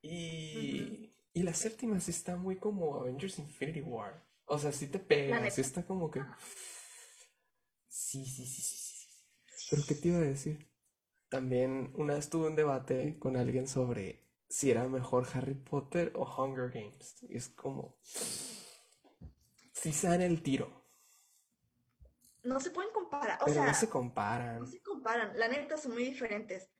Y, y la séptima sí está muy como Avengers Infinity War. O sea, sí te pega, sí está como que. Sí, sí, sí, sí, sí. Pero ¿qué te iba a decir? También una vez tuve un debate con alguien sobre si era mejor Harry Potter o Hunger Games. Y es como. Si se dan el tiro. No se pueden comparar. O Pero sea, no se comparan. No se comparan. La neta son muy diferentes.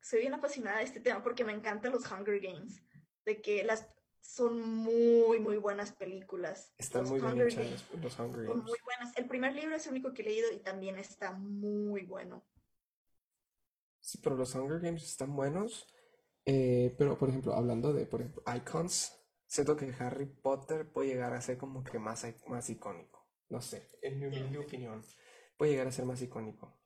Soy bien apasionada de este tema porque me encantan los Hunger Games. De que las son muy, muy buenas películas. Están muy bien hechas los Hunger Games. Son muy buenas. El primer libro es el único que he leído y también está muy bueno. Sí, pero los Hunger Games están buenos. Eh, pero, por ejemplo, hablando de, por ejemplo, icons, siento que Harry Potter puede llegar a ser como que más, más icónico. No sé, en mi opinión, puede llegar a ser más icónico.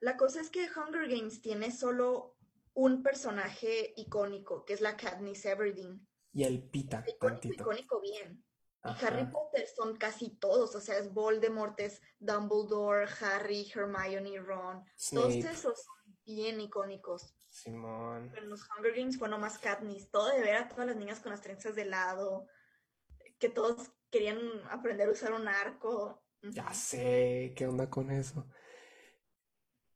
La cosa es que Hunger Games tiene solo un personaje icónico, que es la Katniss Everdeen. Y el Pita, icónico, icónico bien. Y Harry Potter son casi todos, o sea, es Voldemort, es Dumbledore, Harry, Hermione, Ron. Todos esos son bien icónicos. Simón. En los Hunger Games fue nomás Katniss. Todo de ver a todas las niñas con las trenzas de lado. Que todos querían aprender a usar un arco. Ya sé, ¿qué onda con eso?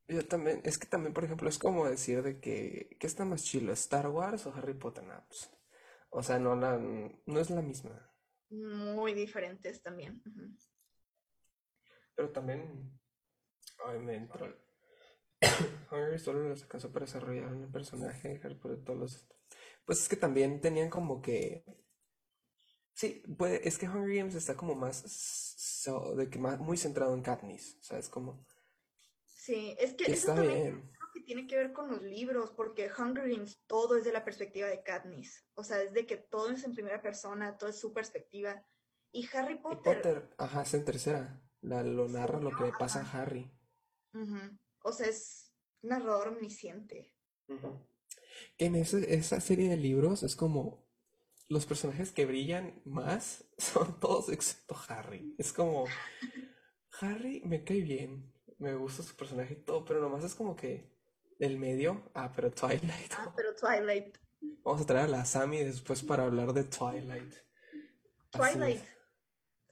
Yo también, es que también, por ejemplo, es como decir de que, ¿qué está más chilo? ¿Star Wars o Harry Potter? Pues, o sea, no, la, no es la misma. Muy diferentes también. Pero también, ay, me entró, Hunger solo los alcanzó para desarrollar un personaje, todos los... Pues es que también tenían como que... Sí, puede, es que Hunger Games está como más, de que más muy centrado en Katniss, o sea, es como... Sí, es que, eso también creo que tiene que ver con los libros, porque Hunger Games todo es de la perspectiva de Katniss, o sea, es de que todo es en primera persona, todo es su perspectiva. Y Harry Potter... Potter, ajá, es en tercera, la, lo narra lo que le pasa a Harry. O sea, es narrador omnisciente. Que en esa serie de libros es como los personajes que brillan más son todos excepto Harry. Es como Harry me cae bien, me gusta su personaje y todo, pero nomás es como que del medio, ah, pero Twilight. Ah, pero Twilight. Vamos a traer a la Sammy después para hablar de Twilight. Twilight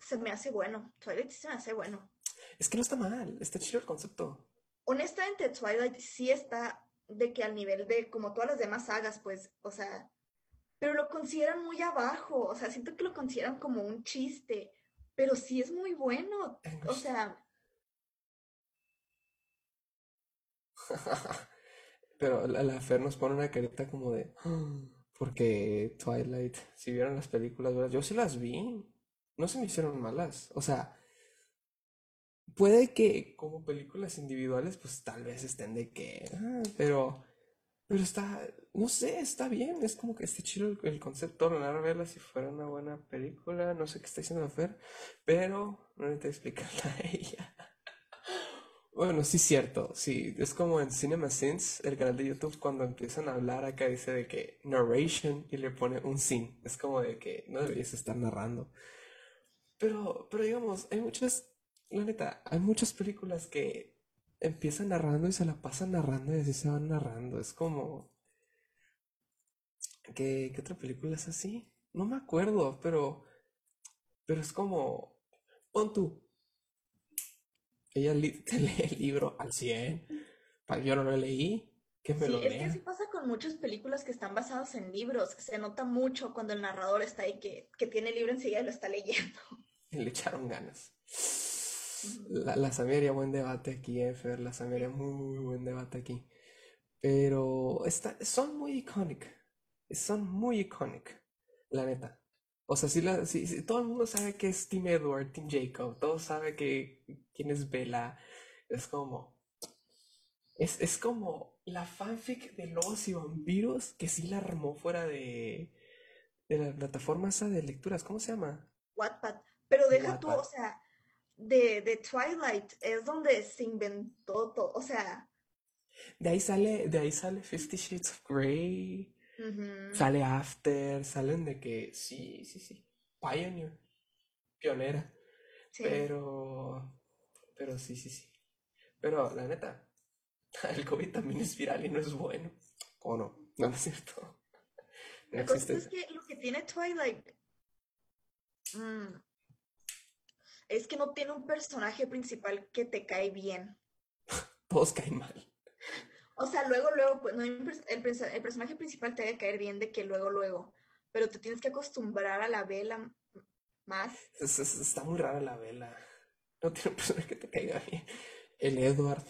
se me hace bueno. Twilight se me hace bueno. Es que no está mal, está chido el concepto honestamente Twilight sí está de que al nivel de como todas las demás sagas, pues, o sea, pero lo consideran muy abajo, o sea, siento que lo consideran como un chiste, pero sí es muy bueno, o sea... pero la, la Fer nos pone una carita como de... Porque Twilight, si vieron las películas, ¿verdad? Yo sí las vi, no se me hicieron malas, o sea... Puede que como películas individuales, pues tal vez estén de que... ah, pero... Pero está, no sé, está bien, es como que está chido el, el concepto, no verla si fuera una buena película, no sé qué está diciendo Fer, pero no necesito explicarla a ella. Bueno, sí cierto, sí, es como en Cinema Sins, el canal de YouTube, cuando empiezan a hablar acá dice de que narration y le pone un sin, es como de que no deberías estar narrando. Pero, pero digamos, hay muchas, la neta, hay muchas películas que empiezan narrando y se la pasan narrando y así se van narrando. Es como... ¿Qué, qué otra película es así? No me acuerdo, pero... Pero es como... Pon tú. Ella li- te lee el libro al 100. Pa- Yo no lo leí. Que me Sí, lo es que así pasa con muchas películas que están basadas en libros, se nota mucho cuando el narrador está ahí que, que tiene el libro enseguida y lo está leyendo. Y le echaron ganas. La, la Sami haría buen debate aquí, eh, Fer. La Sami haría muy, buen debate aquí. Pero está, son muy iconic. Son muy iconic. La neta. O sea, sí, la, sí, sí, todo el mundo sabe que es Team Edward, Team Jacob. Todos saben que quién es Bella. Es como. Es, es como la fanfic de Lobos y Vampiros que sí la armó fuera de, de la plataforma esa de lecturas. ¿Cómo se llama? Wattpad. Pero De deja tú, Wattpad. o sea, de, de Twilight es donde se inventó todo, o sea, De ahí sale, de ahí sale Fifty Shades of Grey. ujú, Sale After, salen de que sí, sí, sí. Pioneer, pionera. sí. Pero, pero sí, sí, sí. Pero la neta, el COVID también es viral y no es bueno. ¿O no? No, no es cierto. No es que lo que tiene Twilight mm, es que no tiene un personaje principal que te cae bien. Todos caen mal. O sea, luego, luego, pues, no el, el personaje principal te debe caer bien de que luego, luego, pero te tienes que acostumbrar a la vela más. Es- es- está muy rara la vela. No tiene un personaje que te caiga bien. El Edward.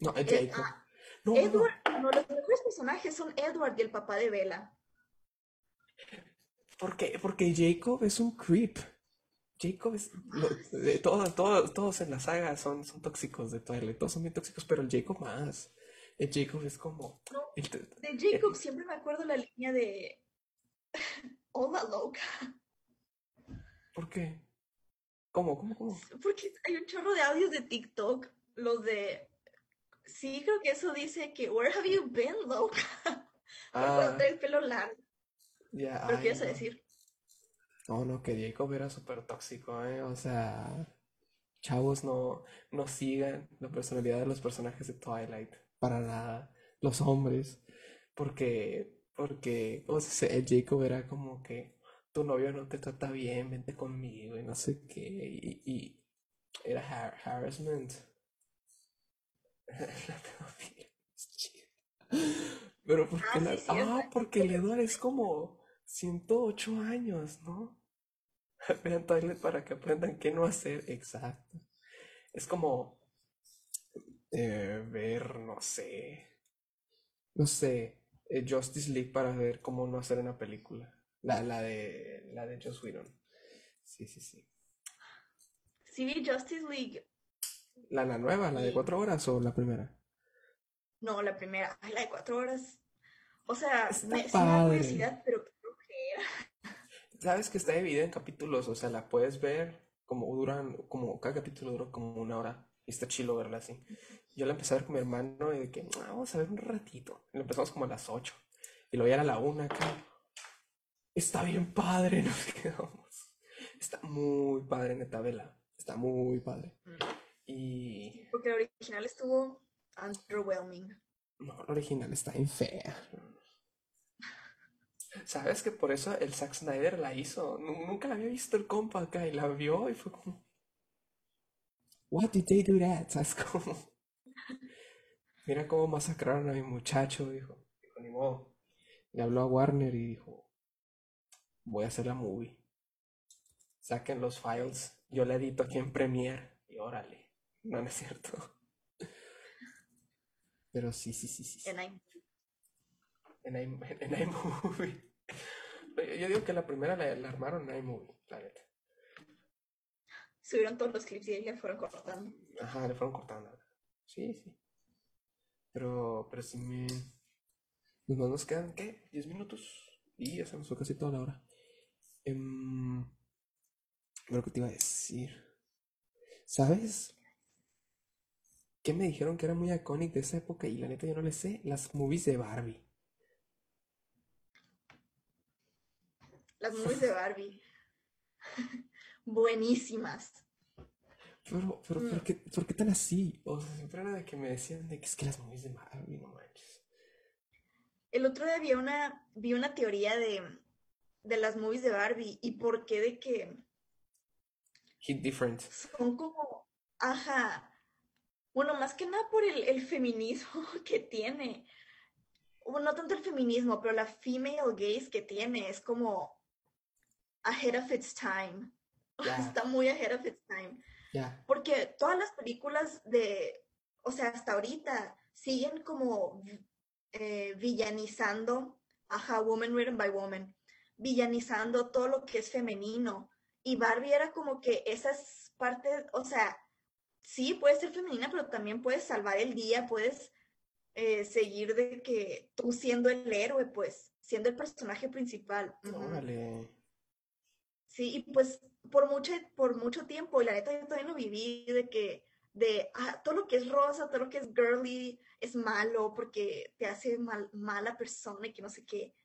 No, el Eh, Jacob. ah, No, no, no. Edward, no, los mejores personajes son Edward y el papá de Bella. ¿Por qué? Porque Jacob es un creep. Jacob es. lo- de todo- todo- todos en la saga son, son tóxicos de Twilight. Todos son bien tóxicos, pero el Jacob más. El Jacob es como. No, el- de el- Jacob siempre me acuerdo la línea de Hola loca, ¿por qué? ¿Cómo? ¿Cómo? ¿Cómo? porque hay un chorro de audios de TikTok, los de... Sí, creo que eso dice que Where have you been, loca? Ah, el pelo largo. ya, Pero ¿qué ibas a decir? No, no, que Jacob era súper tóxico, ¿eh? O sea, chavos, no, no sigan la personalidad de los personajes de Twilight. Para nada. Los hombres. Porque, porque, o sea, el Jacob era como que tu novio no te trata bien, vente conmigo y no sé qué. Y, y era har- harassment. Pero porque Ah, la, sí, ah, porque Edward es como 108 años, ¿no? Vean Twilight para que aprendan qué no hacer. Exacto. Es como eh, ver, no sé, no sé, eh, Justice League para ver cómo no hacer una película. La, la de, la de Joss Whedon. Sí, sí, sí. Sí vi Justice League. La, la nueva, la de cuatro horas o la primera. no, la primera. Ay, la de cuatro horas. O sea, Está me, sí me da curiosidad, pero. Sabes que está dividida en capítulos, o sea, la puedes ver como duran, como cada capítulo dura como una hora. Y está chilo verla así. Yo la empecé a ver con mi hermano y de que "Ah, vamos a ver un ratito. Y lo empezamos como a las 8. Y ya era la una acá. Está bien padre, nos quedamos. Está muy padre, neta, vela. Está muy padre. Mm, Y Porque la original estuvo underwhelming. no, la original está bien fea. ¿Sabes que por eso el Zack Snyder la hizo? Nu- Nunca la había visto el compa acá y la vio y fue como, What did they do that? ¿Sabes cómo? Mira cómo masacraron a mi muchacho, dijo. Dijo, ni modo. Le habló a Warner y dijo, voy a hacer la movie. Saquen los files, yo la edito aquí en Premiere y órale. No, no es cierto. Pero sí, sí, sí, sí. En iMovie. En iMovie. Yo digo que la primera la, la armaron en iMovie, la neta. Subieron todos los clips y ahí le fueron cortando. Ajá, le fueron cortando. Sí, sí. Pero, pero sí me... Pues nos quedan, ¿qué? ¿10 minutos? Y ya se nos fue casi toda la hora. Em, Lo que te iba a decir. ¿Sabes? ¿Qué me dijeron que era muy icónico de esa época? Y la neta yo no le sé. Las movies de Barbie. Las movies de Barbie. Buenísimas. Pero, pero, Mm. ¿por qué, por qué tan así? O sea, siempre era de que me decían de que es que las movies de Barbie, no manches. El otro día vi una, vi una teoría de, de las movies de Barbie y por qué de que Hit different. son como, ajá, bueno, más que nada por el, el feminismo que tiene. Bueno, no tanto el feminismo, pero la female gaze que tiene es como ahead of its time. Está muy ahead of its time. Porque todas las películas de, o sea, hasta ahorita siguen como eh, villanizando, ajá, Woman Written by Woman, villanizando todo lo que es femenino. Y Barbie era como que esas partes, o sea, sí, puedes ser femenina, pero también puedes salvar el día, puedes eh, seguir de que tú siendo el héroe, pues, siendo el personaje principal. Órale. Sí, y pues por mucho, por mucho tiempo, y la neta yo también lo viví, de que de ah, todo lo que es rosa, todo lo que es girly es malo porque te hace mal, mala persona y que no sé qué.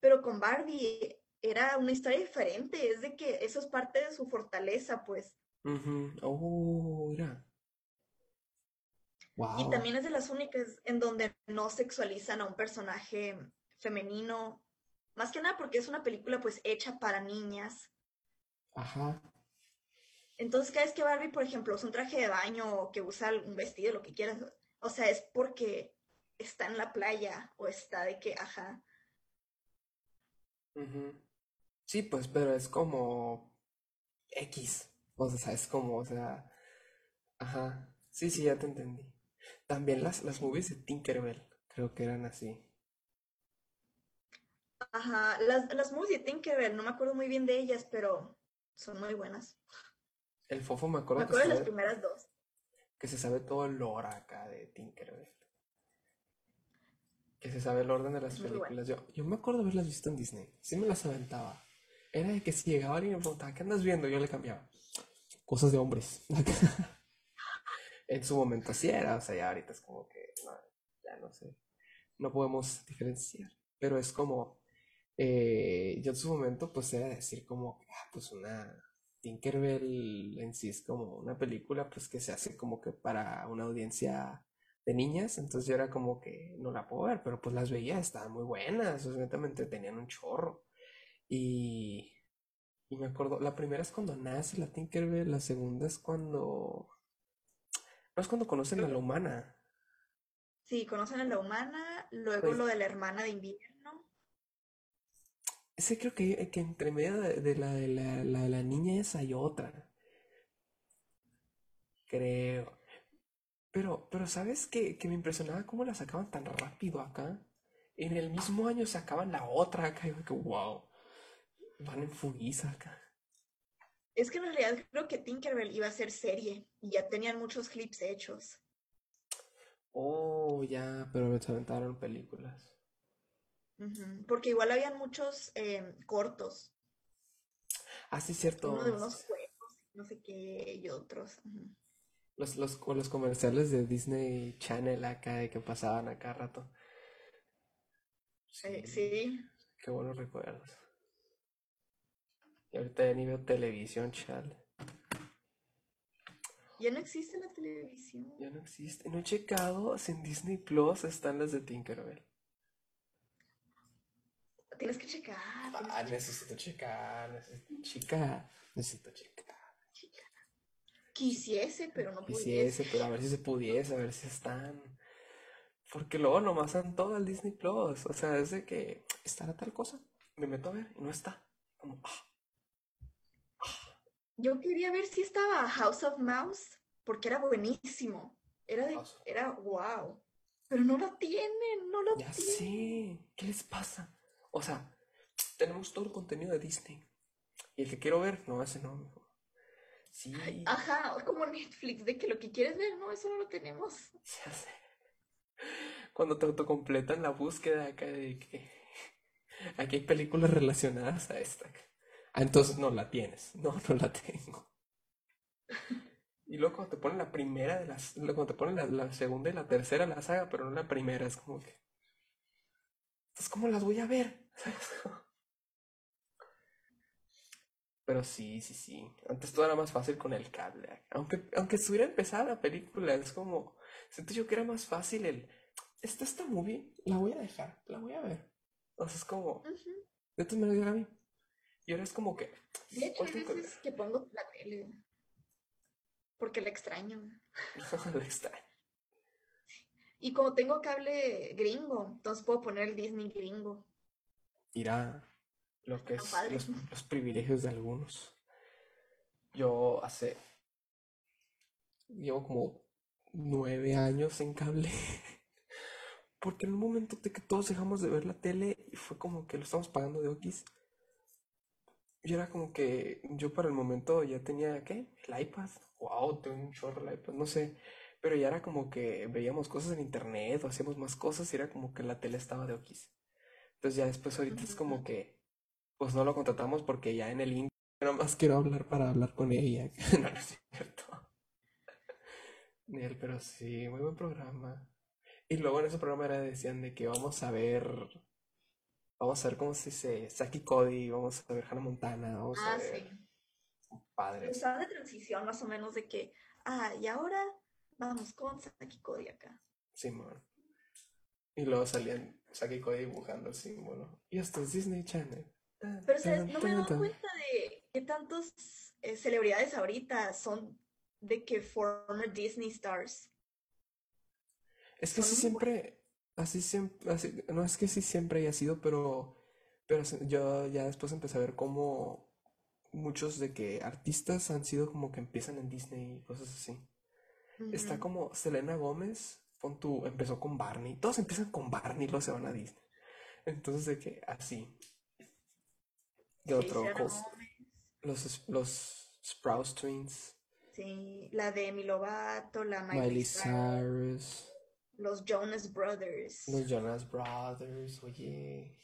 Pero con Barbie era una historia diferente, es de que eso es parte de su fortaleza, pues. Ujú. Oh, mira. Y también es de las únicas en donde no sexualizan a un personaje femenino, más que nada porque es una película pues hecha para niñas. Ajá. Entonces, cada vez que Barbie, por ejemplo, usa un traje de baño o que usa un vestido, lo que quieras, o sea, es porque está en la playa o está de que, ajá, Ujú. Sí, pues, pero es como X. O sea, es como, o sea, ajá. Sí, sí, ya te entendí. También las, las movies de Tinkerbell, creo que eran así. ajá, las, las movies de Tinkerbell, no me acuerdo muy bien de ellas, pero son muy buenas. El fofo me Me acuerdo que acuerdo de las sabe, primeras dos. que se sabe todo el lore acá de Tinkerbell. Que se sabe el orden de las Muy bueno. películas. Yo, yo me acuerdo haberlas visto en Disney. Sí me las aventaba. Era de que si llegaba alguien y me preguntaba, ¿qué andas viendo? Yo le cambiaba. Cosas de hombres. En su momento sí era, o sea, ya ahorita es como que, no, ya no sé, no podemos diferenciar, pero es como, eh, yo en su momento pues era decir como, ah, pues una Tinkerbell en sí es como una película pues que se hace como que para una audiencia de niñas, entonces yo era como que no la puedo ver, pero pues las veía, estaban muy buenas, o sea, neta me entretenían un chorro, y, y me acuerdo, la primera es cuando nace la Tinkerbell, la segunda es cuando... No es cuando conocen a la humana. Sí, conocen a la humana, luego Pues- lo de la hermana de invierno. Ese creo que, que entre medio de, de la de la, la de la niña esa hay otra. Creo. Pero, pero ¿sabes qué? Que me impresionaba cómo la sacaban tan rápido acá. En el mismo año sacaban la otra acá. Y yo que wow. Van en fuguiza acá. Es que en realidad creo que Tinkerbell iba a ser serie y ya tenían muchos clips hechos. Oh, ya, pero se aventaron películas. Porque igual habían muchos eh, cortos, Ah, sí, cierto. uno de unos juegos, no sé qué, y otros. Los, los, los comerciales de Disney Channel acá de que pasaban acá rato. Eh, sí, Qué buenos recuerdos. Y ahorita ya ni veo televisión, chale. ya no existe la televisión. Ya no existe. No he checado si en Disney Plus están las de Tinkerbell. Tienes que checar. Ah, que necesito checar, necesito checar, necesito checar. checar. Quisiese, pero no pudiese. Quisiese, pero a ver si se pudiese, a ver si están. Porque luego nomás dan todo al Disney Plus. O sea, es de que estará tal cosa. Me meto a ver y no está. como, ah, Yo quería ver si estaba House of Mouse, porque era buenísimo. Era de, era wow. Pero no lo tienen, no lo ya tienen. sé, ¿qué les pasa? O sea, tenemos todo el contenido de Disney. Y el que quiero ver, no, ese no, mejor. Sí, Ajá, como Netflix, de que lo que quieres ver, no, eso no lo tenemos. ya sé. Cuando te autocompletan la búsqueda acá de que aquí hay películas relacionadas a esta. Ah, entonces no la tienes. No, no la tengo. Y luego cuando te ponen la primera de las, cuando te ponen la, la segunda y la tercera de la saga, pero no la primera, es como que. Entonces, ¿cómo las voy a ver? ¿Sabes? Pero sí, sí, sí. Antes todo era más fácil con el cable. Aunque, aunque estuviera empezada la película, es como. Siento yo que era más fácil el. Está esta movie, la voy a dejar, la voy a ver. O sea, es como. Ujú. De todas maneras, ya la vi. Y ahora es como que. De hecho, ¿cuál hay veces que pongo la tele, porque la extraño. La extraño. Y como tengo cable gringo, entonces puedo poner el Disney gringo. Irá lo que es los, los privilegios de algunos. Yo hace. Llevo como nueve años en cable. Porque en un momento de que todos dejamos de ver la tele y fue como que lo estamos pagando de Okis. Y era como que yo para el momento ya tenía, ¿qué? El iPad. Wow, tengo un chorro el iPad, no sé. Pero ya era como que veíamos cosas en internet o hacíamos más cosas y era como que la tele estaba de Okis. Entonces ya después ahorita es como que, pues no lo contratamos porque ya en el nada más quiero hablar para hablar con ella. No, no es cierto. Pero sí, muy buen programa. Y luego en ese programa era, decían de que vamos a ver, vamos a ver cómo se dice, Saki Cody, vamos a ver Hannah Montana, vamos a Ah, ver sí. padres. Estaba de transición más o menos de que, ah, y ahora vamos con Saki Cody acá. Simón. Y luego salían Saki Cody dibujando el símbolo. Y esto es Disney Channel. Pero, ¿sabes? No me he dado cuenta de qué tantos eh, celebridades ahorita son de que former Disney stars. Es que así siempre, así siempre, así- no es que sí siempre haya sido, pero, pero yo ya después empecé a ver cómo muchos de que artistas han sido como que empiezan en Disney y cosas así. Está como Selena Gómez, pon tú, empezó con Barney, todos empiezan con Barney y luego se van a Disney. Entonces de que así. ¿Qué Sí, otro? Los, los Sprouse Twins, Sí, la de Demi Lovato, la Miley Miley Cyrus, los Jonas Brothers. los Jonas Brothers, oye,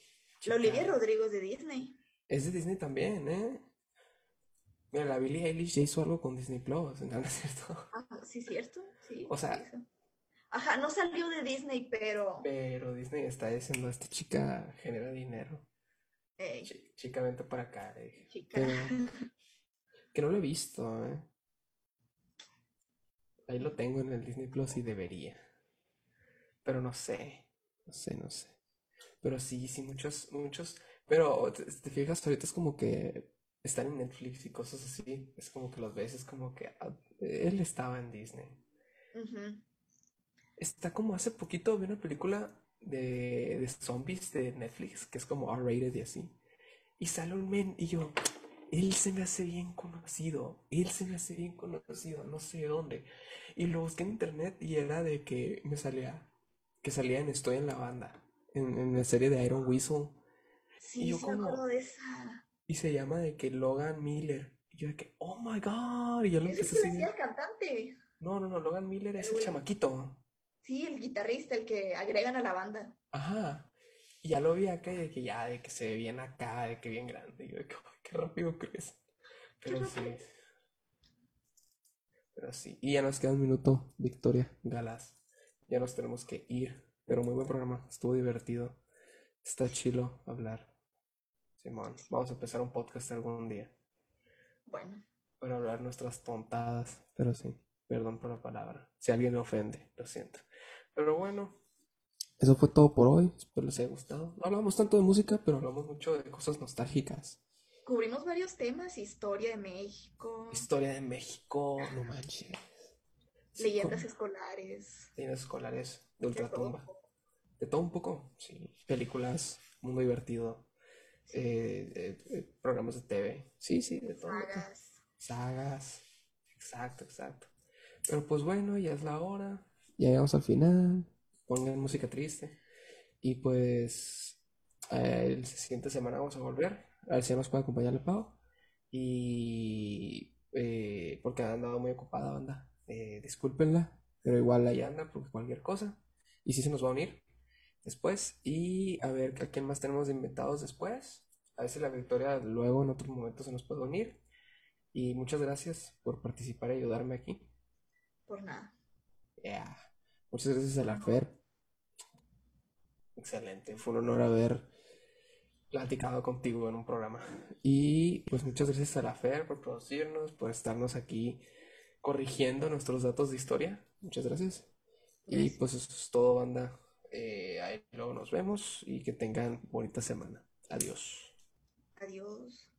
La Olivia. Rodrigo es de Disney. Es de Disney también, ¿eh? Mira, la Billie Eilish ya hizo algo con Disney Plus, ¿no es cierto? Ah, sí, cierto. Sí, O sea-. Ajá, no salió de Disney, pero Pero Disney está diciendo, esta chica genera dinero. ey, Chi- chica, vente para acá, chica. Pero, que no lo he visto, ¿eh? Ahí lo tengo en el Disney Plus y debería. Pero no sé, no sé, no sé. Pero sí, sí, muchos, muchos. Pero te, te fijas, ahorita es como que están en Netflix y cosas así. Es como que los ves, es como que ah, él estaba en Disney. Está como hace poquito vi una película de, de zombies de Netflix que es como R-rated y así. Y sale un men y yo, él se me hace bien conocido, él se me hace bien conocido, no sé de dónde. Y lo busqué en internet y era de que me salía, que salía en Estoy en la banda, en, en la serie de Iron Whistle. Sí, Y yo como- esa. Y se llama de que Logan Miller. Y yo de que, oh my god. Y yo lo empecé a cantante. No, no, no, Logan Miller es El chamaquito. Sí, el guitarrista, el que agregan a la banda. Ajá. Y ya lo vi acá y de que ya, de que se ve bien acá, de que bien grande. Y yo de que, "Ay, qué rápido crece. Pero sí. rápido. Pero sí. Y ya nos queda un minuto, Victoria Galas. Ya nos tenemos que ir. Pero muy buen programa. Estuvo divertido. Está chilo hablar. Simón, vamos a empezar un podcast algún día. Bueno, Para hablar nuestras tontadas. Pero sí. Perdón por la palabra. Si alguien le ofende, lo siento. Pero bueno. Eso fue todo por hoy. Espero les haya gustado. No hablamos tanto de música, pero hablamos mucho de cosas nostálgicas. cubrimos varios temas, historia de México, Historia de México, no manches. Leyendas escolares, leyendas escolares de de todo un ultratumba. poco. De todo un poco, sí. Películas, mundo divertido. eh, eh, eh, programas de TV. Sí, sí, de todo. Sagas. Sagas. Exacto, exacto. Pero pues bueno, ya es la hora. Ya llegamos al final. Pongan música triste. Y pues eh, la siguiente semana vamos a volver. A ver si ya nos puede acompañar el Pau. Y eh, porque ha andado muy ocupada, banda. Eh, discúlpenla. Pero igual ahí anda por cualquier cosa. Y sí se nos va a unir después. Y a ver a quién más tenemos de inventados después. A ver si la Victoria luego en otros momentos se nos puede unir. Y muchas gracias por participar y ayudarme aquí. Por nada. Yeah. Muchas gracias a la Fer. Excelente. Fue un honor haber platicado contigo en un programa. Y pues muchas gracias a la Fer por producirnos, por estarnos aquí corrigiendo nuestros datos de historia. Muchas gracias. Y pues eso es todo, banda. Eh, ahí luego nos vemos y que tengan bonita semana. Adiós. Adiós.